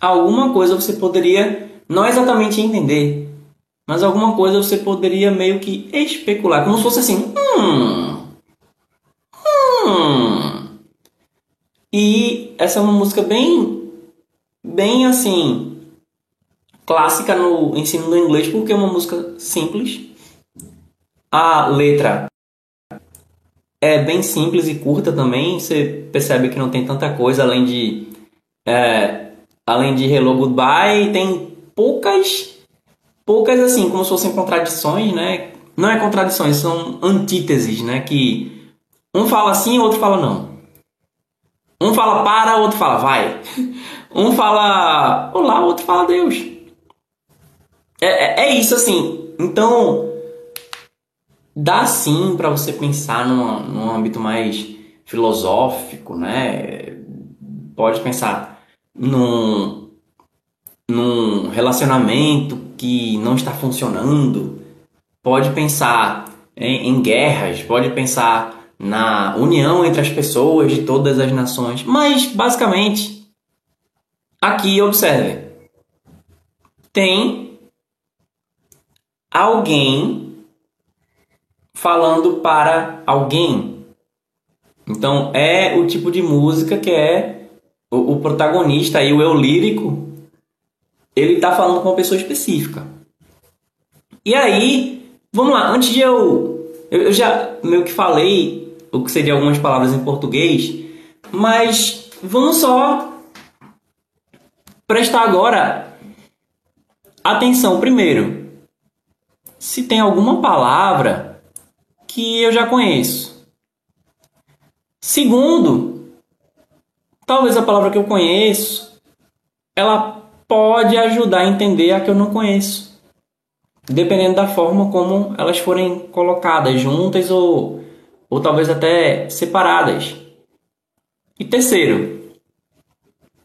alguma coisa você poderia não exatamente entender, mas alguma coisa você poderia meio que especular, como se fosse assim, hum, hum. E essa é uma música bem, bem assim, clássica no ensino do inglês, porque é uma música simples. A letra é bem simples e curta também. Você percebe que não tem tanta coisa além de é, além de Hello Goodbye, tem poucas poucas assim, como se fossem contradições, né? Não é contradições, são antíteses, né? Que um fala o outro fala não. Um fala para, outro fala vai. *laughs* Um fala olá, outro fala Deus. É, é, é isso assim. Então, dá sim para você pensar numa, num âmbito mais filosófico, né? Pode pensar num, num relacionamento que não está funcionando, pode pensar em, em guerras, pode pensar na união entre as pessoas de todas as nações, mas basicamente aqui observe tem alguém falando para alguém. Então é o tipo de música que é o, o protagonista aí, o eu lírico, ele está falando com uma pessoa específica. E aí, vamos lá, antes de eu. Eu, eu já meio que falei o que seria algumas palavras em português, mas vamos só prestar agora atenção primeiro. Se tem alguma palavra que eu já conheço. Segundo, talvez a palavra que eu conheço, ela pode ajudar a entender a que eu não conheço. Dependendo da forma como elas forem colocadas juntas ou, ou talvez até separadas. E terceiro,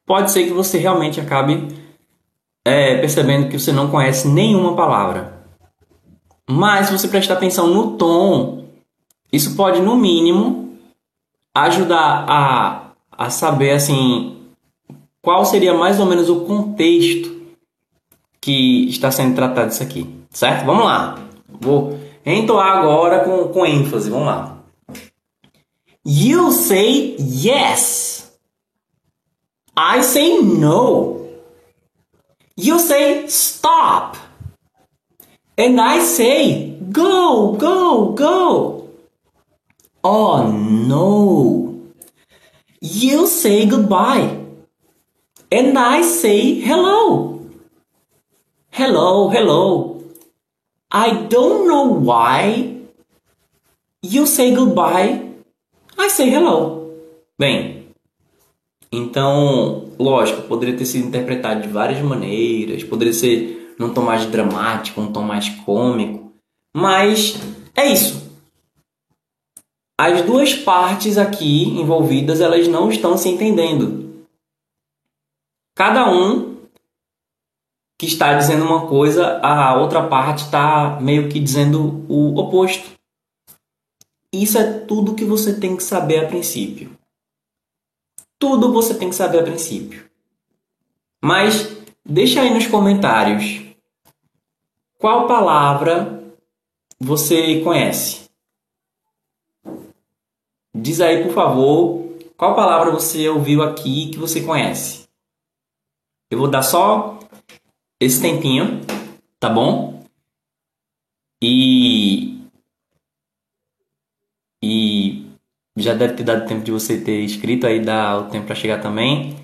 pode ser que você realmente acabe é, percebendo que você não conhece nenhuma palavra. Mas se você prestar atenção no tom isso pode, no mínimo, ajudar a, a saber assim qual seria mais ou menos o contexto que está sendo tratado isso aqui, certo? Vamos lá. Vou entoar agora com, com ênfase. Vamos lá. You say yes. I say no. You say stop. And I say go, go, go. Oh no! You say goodbye. And I say hello. Hello, hello. I don't know why you say goodbye. I say hello. Bem, então, lógico, poderia ter sido interpretado de várias maneiras, poderia ser num tom mais dramático, um tom mais cômico, mas é isso as duas partes aqui envolvidas elas não estão se entendendo. Cada um que está dizendo uma coisa, a outra parte está meio que dizendo o oposto. Isso é tudo que você tem que saber a princípio. Tudo você tem que saber a princípio. Mas deixa aí nos comentários qual palavra você conhece. Diz aí, por favor, qual palavra você ouviu aqui que você conhece. Eu vou dar só esse tempinho, tá bom? E e já deve ter dado tempo de você ter escrito aí dá o tempo para chegar também.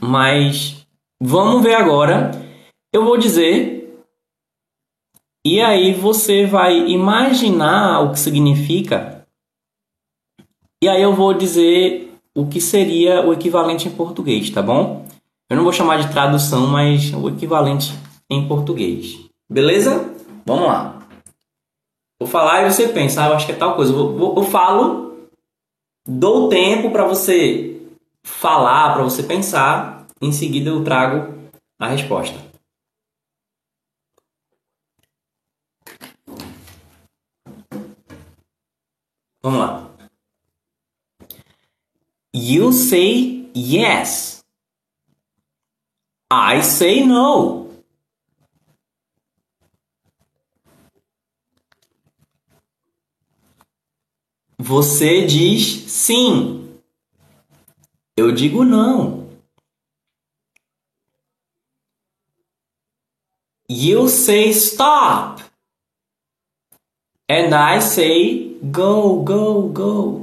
Mas vamos ver agora. Eu vou dizer e aí você vai imaginar o que significa e aí eu vou dizer o que seria o equivalente em português, tá bom? Eu não vou chamar de tradução, mas o equivalente em português. Beleza? Vamos lá. Vou falar e você pensa, ah, eu acho que é tal coisa. Eu, eu falo, dou tempo para você falar, para você pensar. Em seguida eu trago a resposta. Vamos lá. You say yes. I say no. Você diz sim. Eu digo não. You say stop. And I say go, go, go.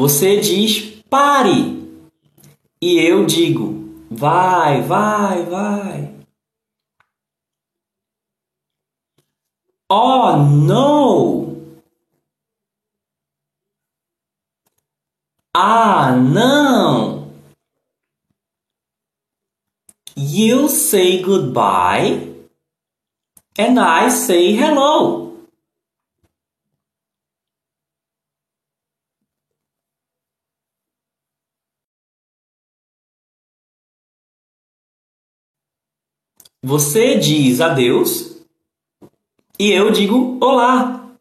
Você diz pare. E eu digo vai, vai, vai. Oh no! Ah, não! You say goodbye and I say hello. Você diz adeus e eu digo olá.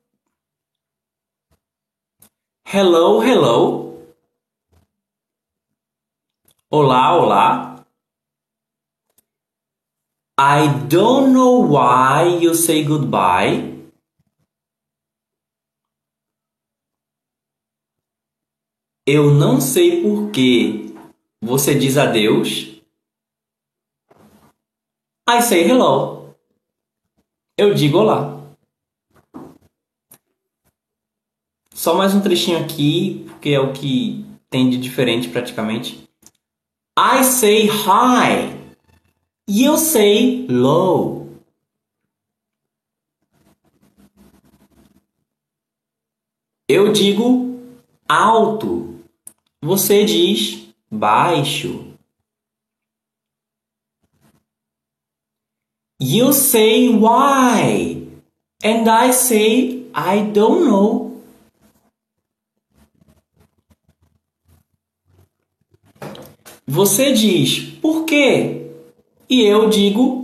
Hello, hello. Olá, olá. I don't know why you say goodbye. Eu não sei por que você diz adeus. I say hello eu digo olá. Só mais um trechinho aqui, porque é o que tem de diferente praticamente. I say hi. You say low. Eu digo alto. Você diz baixo. You say why, and I say I don't know. Você diz por quê? E eu digo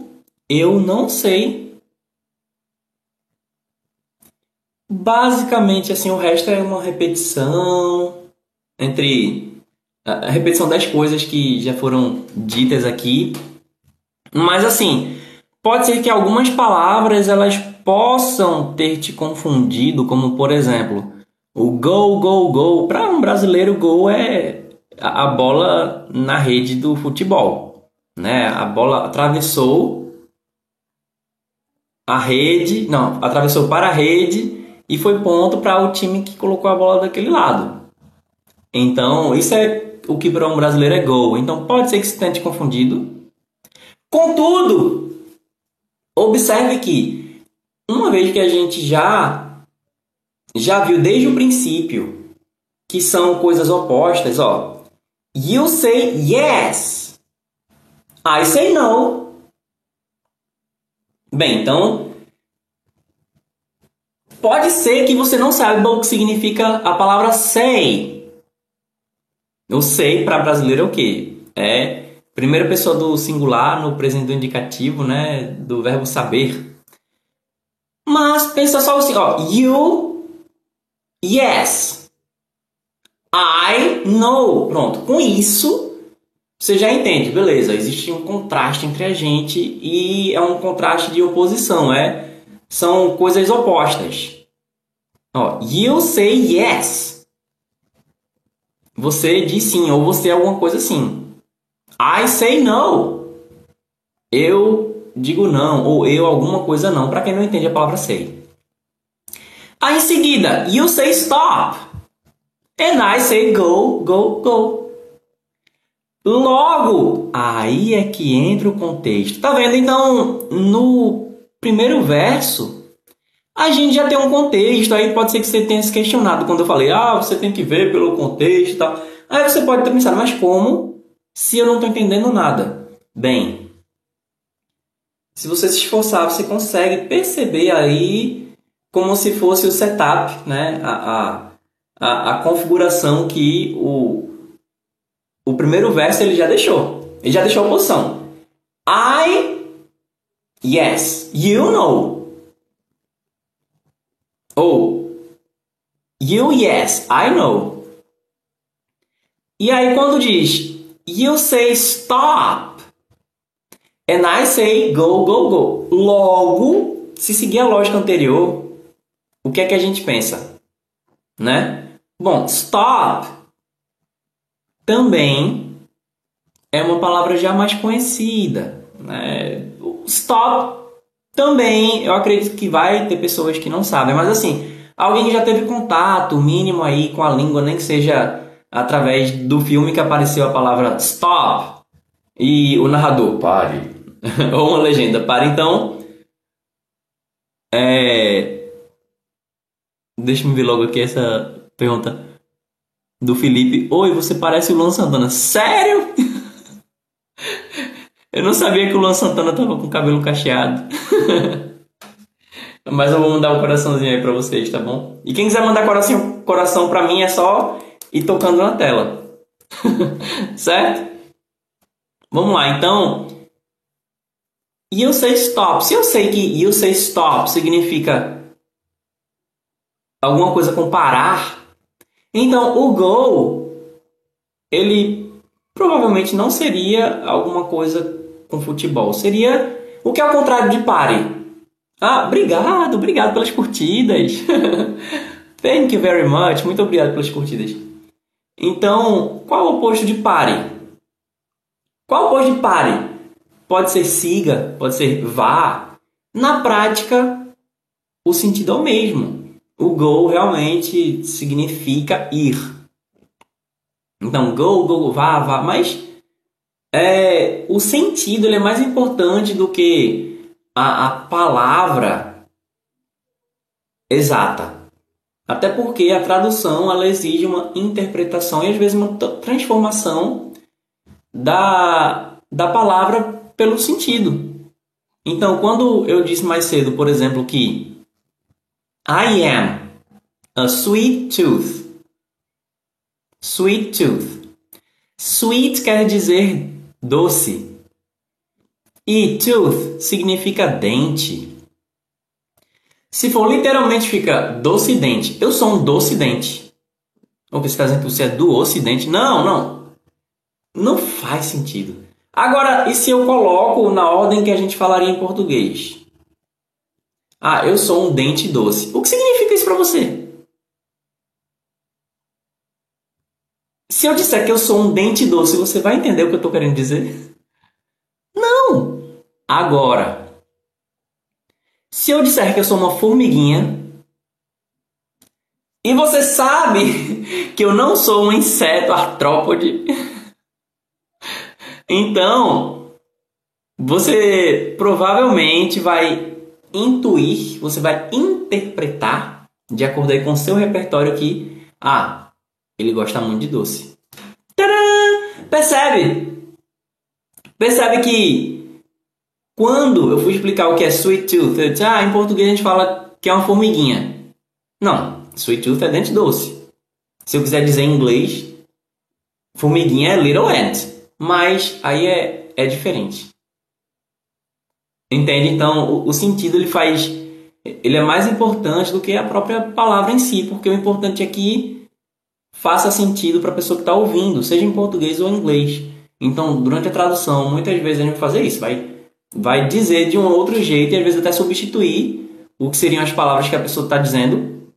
eu não sei. Basicamente, assim, o resto é uma repetição entre a repetição das coisas que já foram ditas aqui. Mas assim, Pode ser que algumas palavras elas possam ter te confundido, como por exemplo, o gol, gol, gol. Para um brasileiro, gol é a bola na rede do futebol, né? A bola atravessou a rede, não, atravessou para a rede e foi ponto para o time que colocou a bola daquele lado. Então, isso é o que para um brasileiro é gol. Então, pode ser que se tenha te confundido. Contudo, Observe que uma vez que a gente já já viu desde o princípio que são coisas opostas, ó. You say yes. I say no. Bem, então pode ser que você não saiba o que significa a palavra say. O say para brasileiro é o quê? É Primeira pessoa do singular no presente do indicativo, né? Do verbo saber. Mas pensa só assim, ó. You, yes. I know. Pronto. Com isso, você já entende, beleza? Existe um contraste entre a gente e é um contraste de oposição, é? São coisas opostas. Ó, you say yes. Você diz sim, ou você é alguma coisa assim. I say no. Eu digo não, ou eu alguma coisa não, para quem não entende a palavra say. Aí em seguida, you say stop. And I say go, go, go. Logo, aí é que entra o contexto. Tá vendo? Então, no primeiro verso, a gente já tem um contexto. Aí pode ser que você tenha se questionado quando eu falei, ah, você tem que ver pelo contexto e tal. Aí você pode ter pensado, mas como se eu não estou entendendo nada? Bem, se você se esforçar, você consegue perceber aí como se fosse o setup, né? a, a, a, configuração que o, o primeiro verso ele já deixou. Ele já deixou a posição. I, yes, you know. Ou, you, yes, I know. E aí quando diz, you say stop, and I say go, go, go. Logo, se seguir a lógica anterior, o que é que a gente pensa? Né? Bom, stop também é uma palavra já mais conhecida. Né? Stop também, eu acredito que vai ter pessoas que não sabem, mas assim, alguém que já teve contato mínimo aí com a língua, nem que seja através do filme que apareceu a palavra stop e o narrador pare, *laughs* ou uma legenda pare. Então, é... deixa eu ver logo aqui essa pergunta do Felipe. Oi, você parece o Luan Santana. Sério? *laughs* eu não sabia que o Luan Santana tava com cabelo cacheado. *laughs* Mas eu vou mandar um coraçãozinho aí pra vocês, tá bom? E quem quiser mandar coração, coração pra mim é só ir tocando na tela. *laughs* certo? Vamos lá, então. You say stop. Se eu sei que you say stop significa alguma coisa com parar, então, o go, ele provavelmente não seria alguma coisa com futebol. Seria o que é o contrário de pare. Ah, obrigado, obrigado pelas curtidas. *laughs* Thank you very much. Muito obrigado pelas curtidas. Então, qual é o oposto de pare? Qual é o oposto de pare? Pode ser siga, pode ser vá. Na prática, o sentido é o mesmo o go realmente significa ir. Então, go, go, vá, vá. Mas é, o sentido é mais importante do que a, a palavra exata. Até porque a tradução ela exige uma interpretação e às vezes uma transformação da, da palavra pelo sentido. Então, quando eu disse mais cedo, por exemplo, que I am a sweet tooth. Sweet tooth. Sweet quer dizer doce. E tooth significa dente. Se for literalmente fica doce dente. Eu sou um doce dente. Ou você está dizendo que você é do ocidente? Não, não. Não faz sentido. Agora, e se eu coloco na ordem que a gente falaria em português? Ah, eu sou um dente doce. O que significa isso para você? Se eu disser que eu sou um dente doce, você vai entender o que eu estou querendo dizer? Não! Agora, se eu disser que eu sou uma formiguinha, e você sabe que eu não sou um inseto artrópode, então você provavelmente vai intuir, você vai interpretar de acordo aí com seu repertório que, ah, ele gosta muito de doce. Tcharam! Percebe? Percebe que quando eu fui explicar o que é sweet tooth, eu disse, ah, em português a gente fala que é uma formiguinha. Não, sweet tooth é dente doce. Se eu quiser dizer em inglês, formiguinha é little ant. Mas aí é, é diferente. Entende? Então, o, o sentido ele faz ele é mais importante do que a própria palavra em si, porque o importante é que faça sentido para a pessoa que está ouvindo, seja em português ou em inglês. Então, durante a tradução, muitas vezes a gente vai fazer isso, vai, vai dizer de um outro jeito e às vezes até substituir o que seriam as palavras que a pessoa está dizendo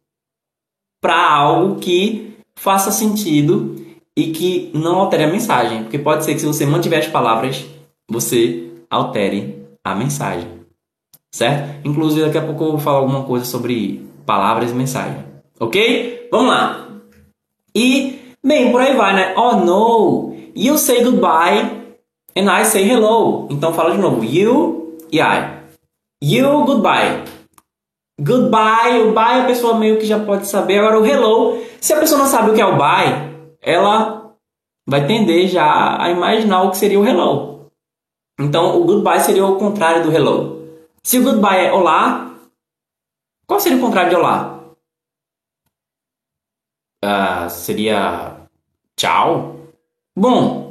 para algo que faça sentido e que não altere a mensagem. Porque pode ser que se você mantiver as palavras, você altere a mensagem. Certo? Inclusive, daqui a pouco eu vou falar alguma coisa sobre palavras e mensagem. Ok? Vamos lá. E, bem, por aí vai, né? Oh, no. You say goodbye and I say hello. Então, fala de novo. You e I. You, goodbye. Goodbye, o bye a pessoa meio que já pode saber. Agora, o hello, se a pessoa não sabe o que é o bye, ela vai tender já a imaginar o que seria o hello. Então, o goodbye seria o contrário do hello. Se o goodbye é olá, qual seria o contrário de olá? Uh, seria tchau? Bom,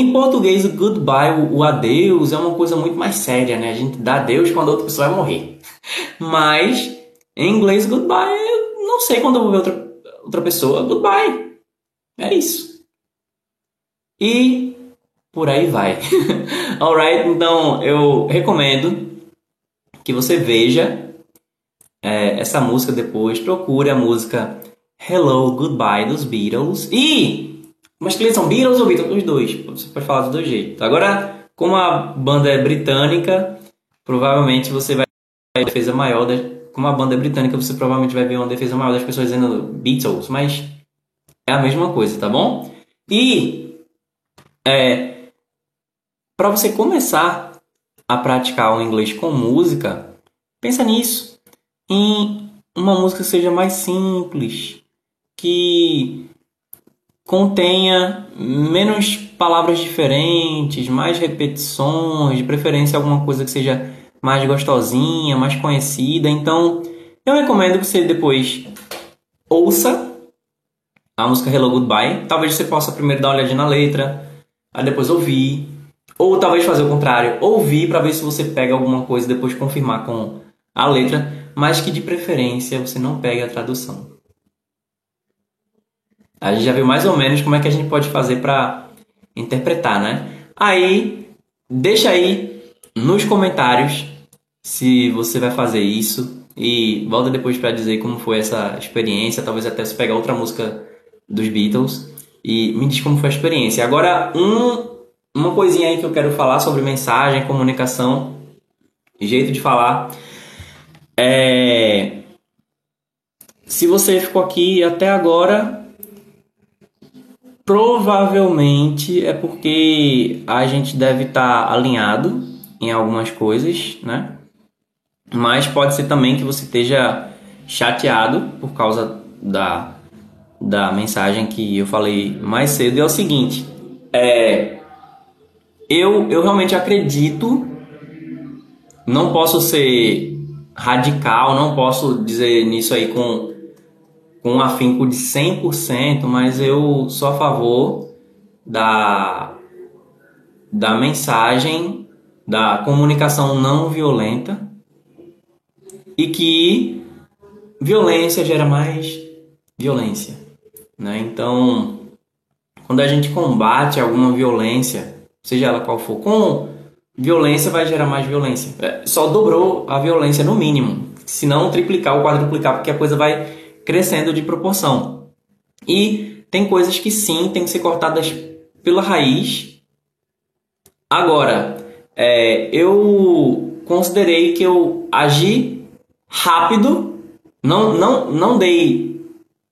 em português, o goodbye, o, adeus, é uma coisa muito mais séria, né? A gente dá adeus quando a outra pessoa vai morrer. *laughs* Mas, em inglês, goodbye, eu não sei quando eu vou ver outra, outra pessoa, goodbye. É isso. E por aí vai. *laughs* Alright, então eu recomendo que você veja é, essa música depois. Procure a música Hello Goodbye dos Beatles. E. Mas que eles são Beatles ou Beatles? Os dois. Você pode falar dos dois jeitos. Agora, como a banda é britânica, provavelmente você vai ver uma defesa maior. Da, como a banda é britânica, você provavelmente vai ver uma defesa maior das pessoas dizendo Beatles. Mas é a mesma coisa, tá bom? E. É, para você começar a praticar o inglês com música, pensa nisso. Em uma música que seja mais simples, que contenha menos palavras diferentes, mais repetições, de preferência alguma coisa que seja mais gostosinha, mais conhecida. Então, eu recomendo que você depois ouça a música Hello Goodbye. Talvez você possa primeiro dar uma olhadinha na letra, aí depois ouvir, ou talvez fazer o contrário, ouvir para ver se você pega alguma coisa e depois confirmar com a letra, mas que de preferência você não pegue a tradução. A gente já viu mais ou menos como é que a gente pode fazer para interpretar, né? Aí, deixa aí nos comentários se você vai fazer isso e volta depois para dizer como foi essa experiência, talvez até se pegar outra música dos Beatles e me diz como foi a experiência. Agora, um uma coisinha aí que eu quero falar sobre mensagem, comunicação, jeito de falar. É... Se você ficou aqui até agora, provavelmente é porque a gente deve estar tá alinhado em algumas coisas, né? Mas pode ser também que você esteja chateado por causa da, da mensagem que eu falei mais cedo. E é o seguinte, é, eu, eu realmente acredito, não posso ser radical, não posso dizer nisso aí com, com um afinco de 100%, mas eu sou a favor da, da mensagem, da comunicação não violenta e que violência gera mais violência. Né? Então, quando a gente combate alguma violência, seja ela qual for, com violência vai gerar mais violência. É, só dobrou a violência no mínimo, se não triplicar ou quadruplicar, porque a coisa vai crescendo de proporção. E tem coisas que sim tem que ser cortadas pela raiz. Agora, é, eu considerei que eu agi rápido, não, não, não dei,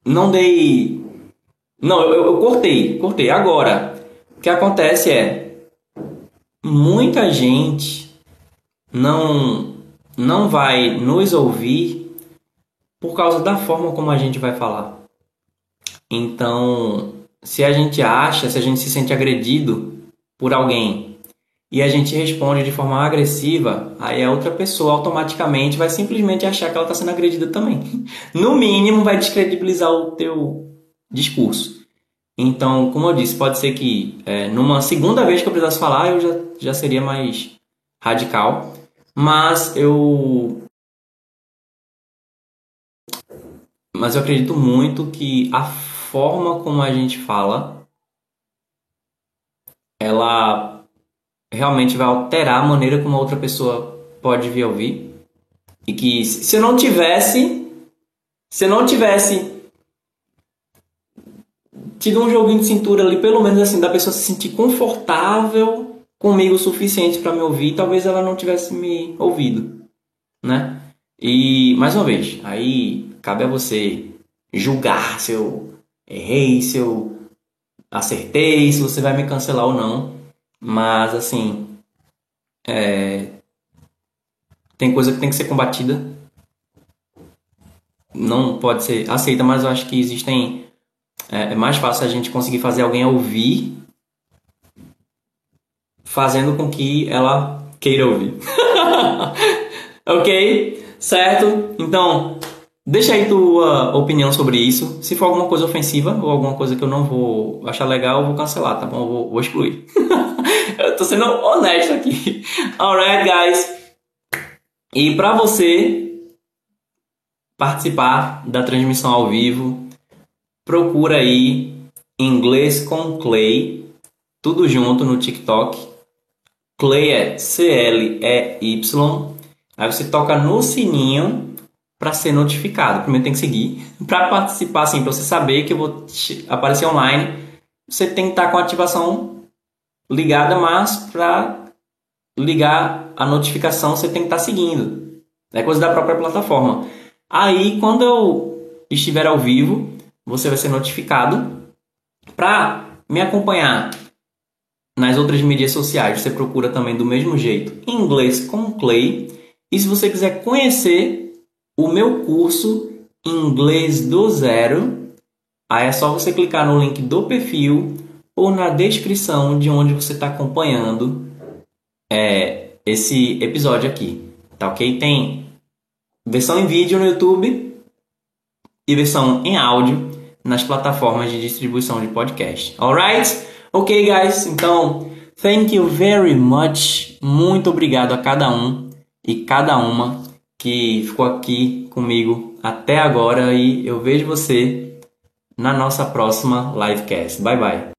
não dei, não, eu, eu cortei, cortei. Agora, o que acontece é, muita gente não não vai nos ouvir por causa da forma como a gente vai falar. Então, se a gente acha, se a gente se sente agredido por alguém e a gente responde de forma agressiva, aí a outra pessoa automaticamente vai simplesmente achar que ela está sendo agredida também. *laughs* No mínimo, vai descredibilizar o teu discurso. Então, como eu disse, pode ser que é, numa segunda vez que eu precisasse falar, eu já, já seria mais radical. Mas eu. Mas eu acredito muito que a forma como a gente fala ela realmente vai alterar a maneira como a outra pessoa pode vir ouvir. E que se eu não tivesse. Se eu não tivesse tido um joguinho de cintura ali, pelo menos assim, da pessoa se sentir confortável comigo o suficiente para me ouvir, talvez ela não tivesse me ouvido, né? E mais uma vez, aí cabe a você julgar se eu errei, se eu acertei, se você vai me cancelar ou não. Mas assim, é... tem coisa que tem que ser combatida. Não pode ser aceita, mas eu acho que existem é, é mais fácil a gente conseguir fazer alguém ouvir fazendo com que ela queira ouvir. *laughs* ok? Certo? Então, deixa aí tua opinião sobre isso. Se for alguma coisa ofensiva ou alguma coisa que eu não vou achar legal, eu vou cancelar, tá bom? Eu vou, vou excluir. *laughs* eu tô sendo honesto aqui. Alright, guys. E para você participar da transmissão ao vivo, procura aí Inglês com Clay, tudo junto no TikTok. Clay é C-L-E-Y. Aí você toca no sininho para ser notificado. Primeiro tem que seguir. Para participar, assim, para você saber que eu vou aparecer online, você tem que estar com a ativação ligada, mas para ligar a notificação você tem que estar seguindo. É coisa da própria plataforma. Aí, quando eu estiver ao vivo, você vai ser notificado. Para me acompanhar nas outras mídias sociais, você procura também do mesmo jeito, inglês com Clay. E se você quiser conhecer o meu curso Inglês do Zero, aí é só você clicar no link do perfil ou na descrição de onde você está acompanhando é, esse episódio aqui, tá ok? Tem versão em vídeo no YouTube e versão em áudio nas plataformas de distribuição de podcast. Alright? Ok, guys? Então, thank you very much. Muito obrigado a cada um e cada uma que ficou aqui comigo até agora e eu vejo você na nossa próxima livecast. Bye bye.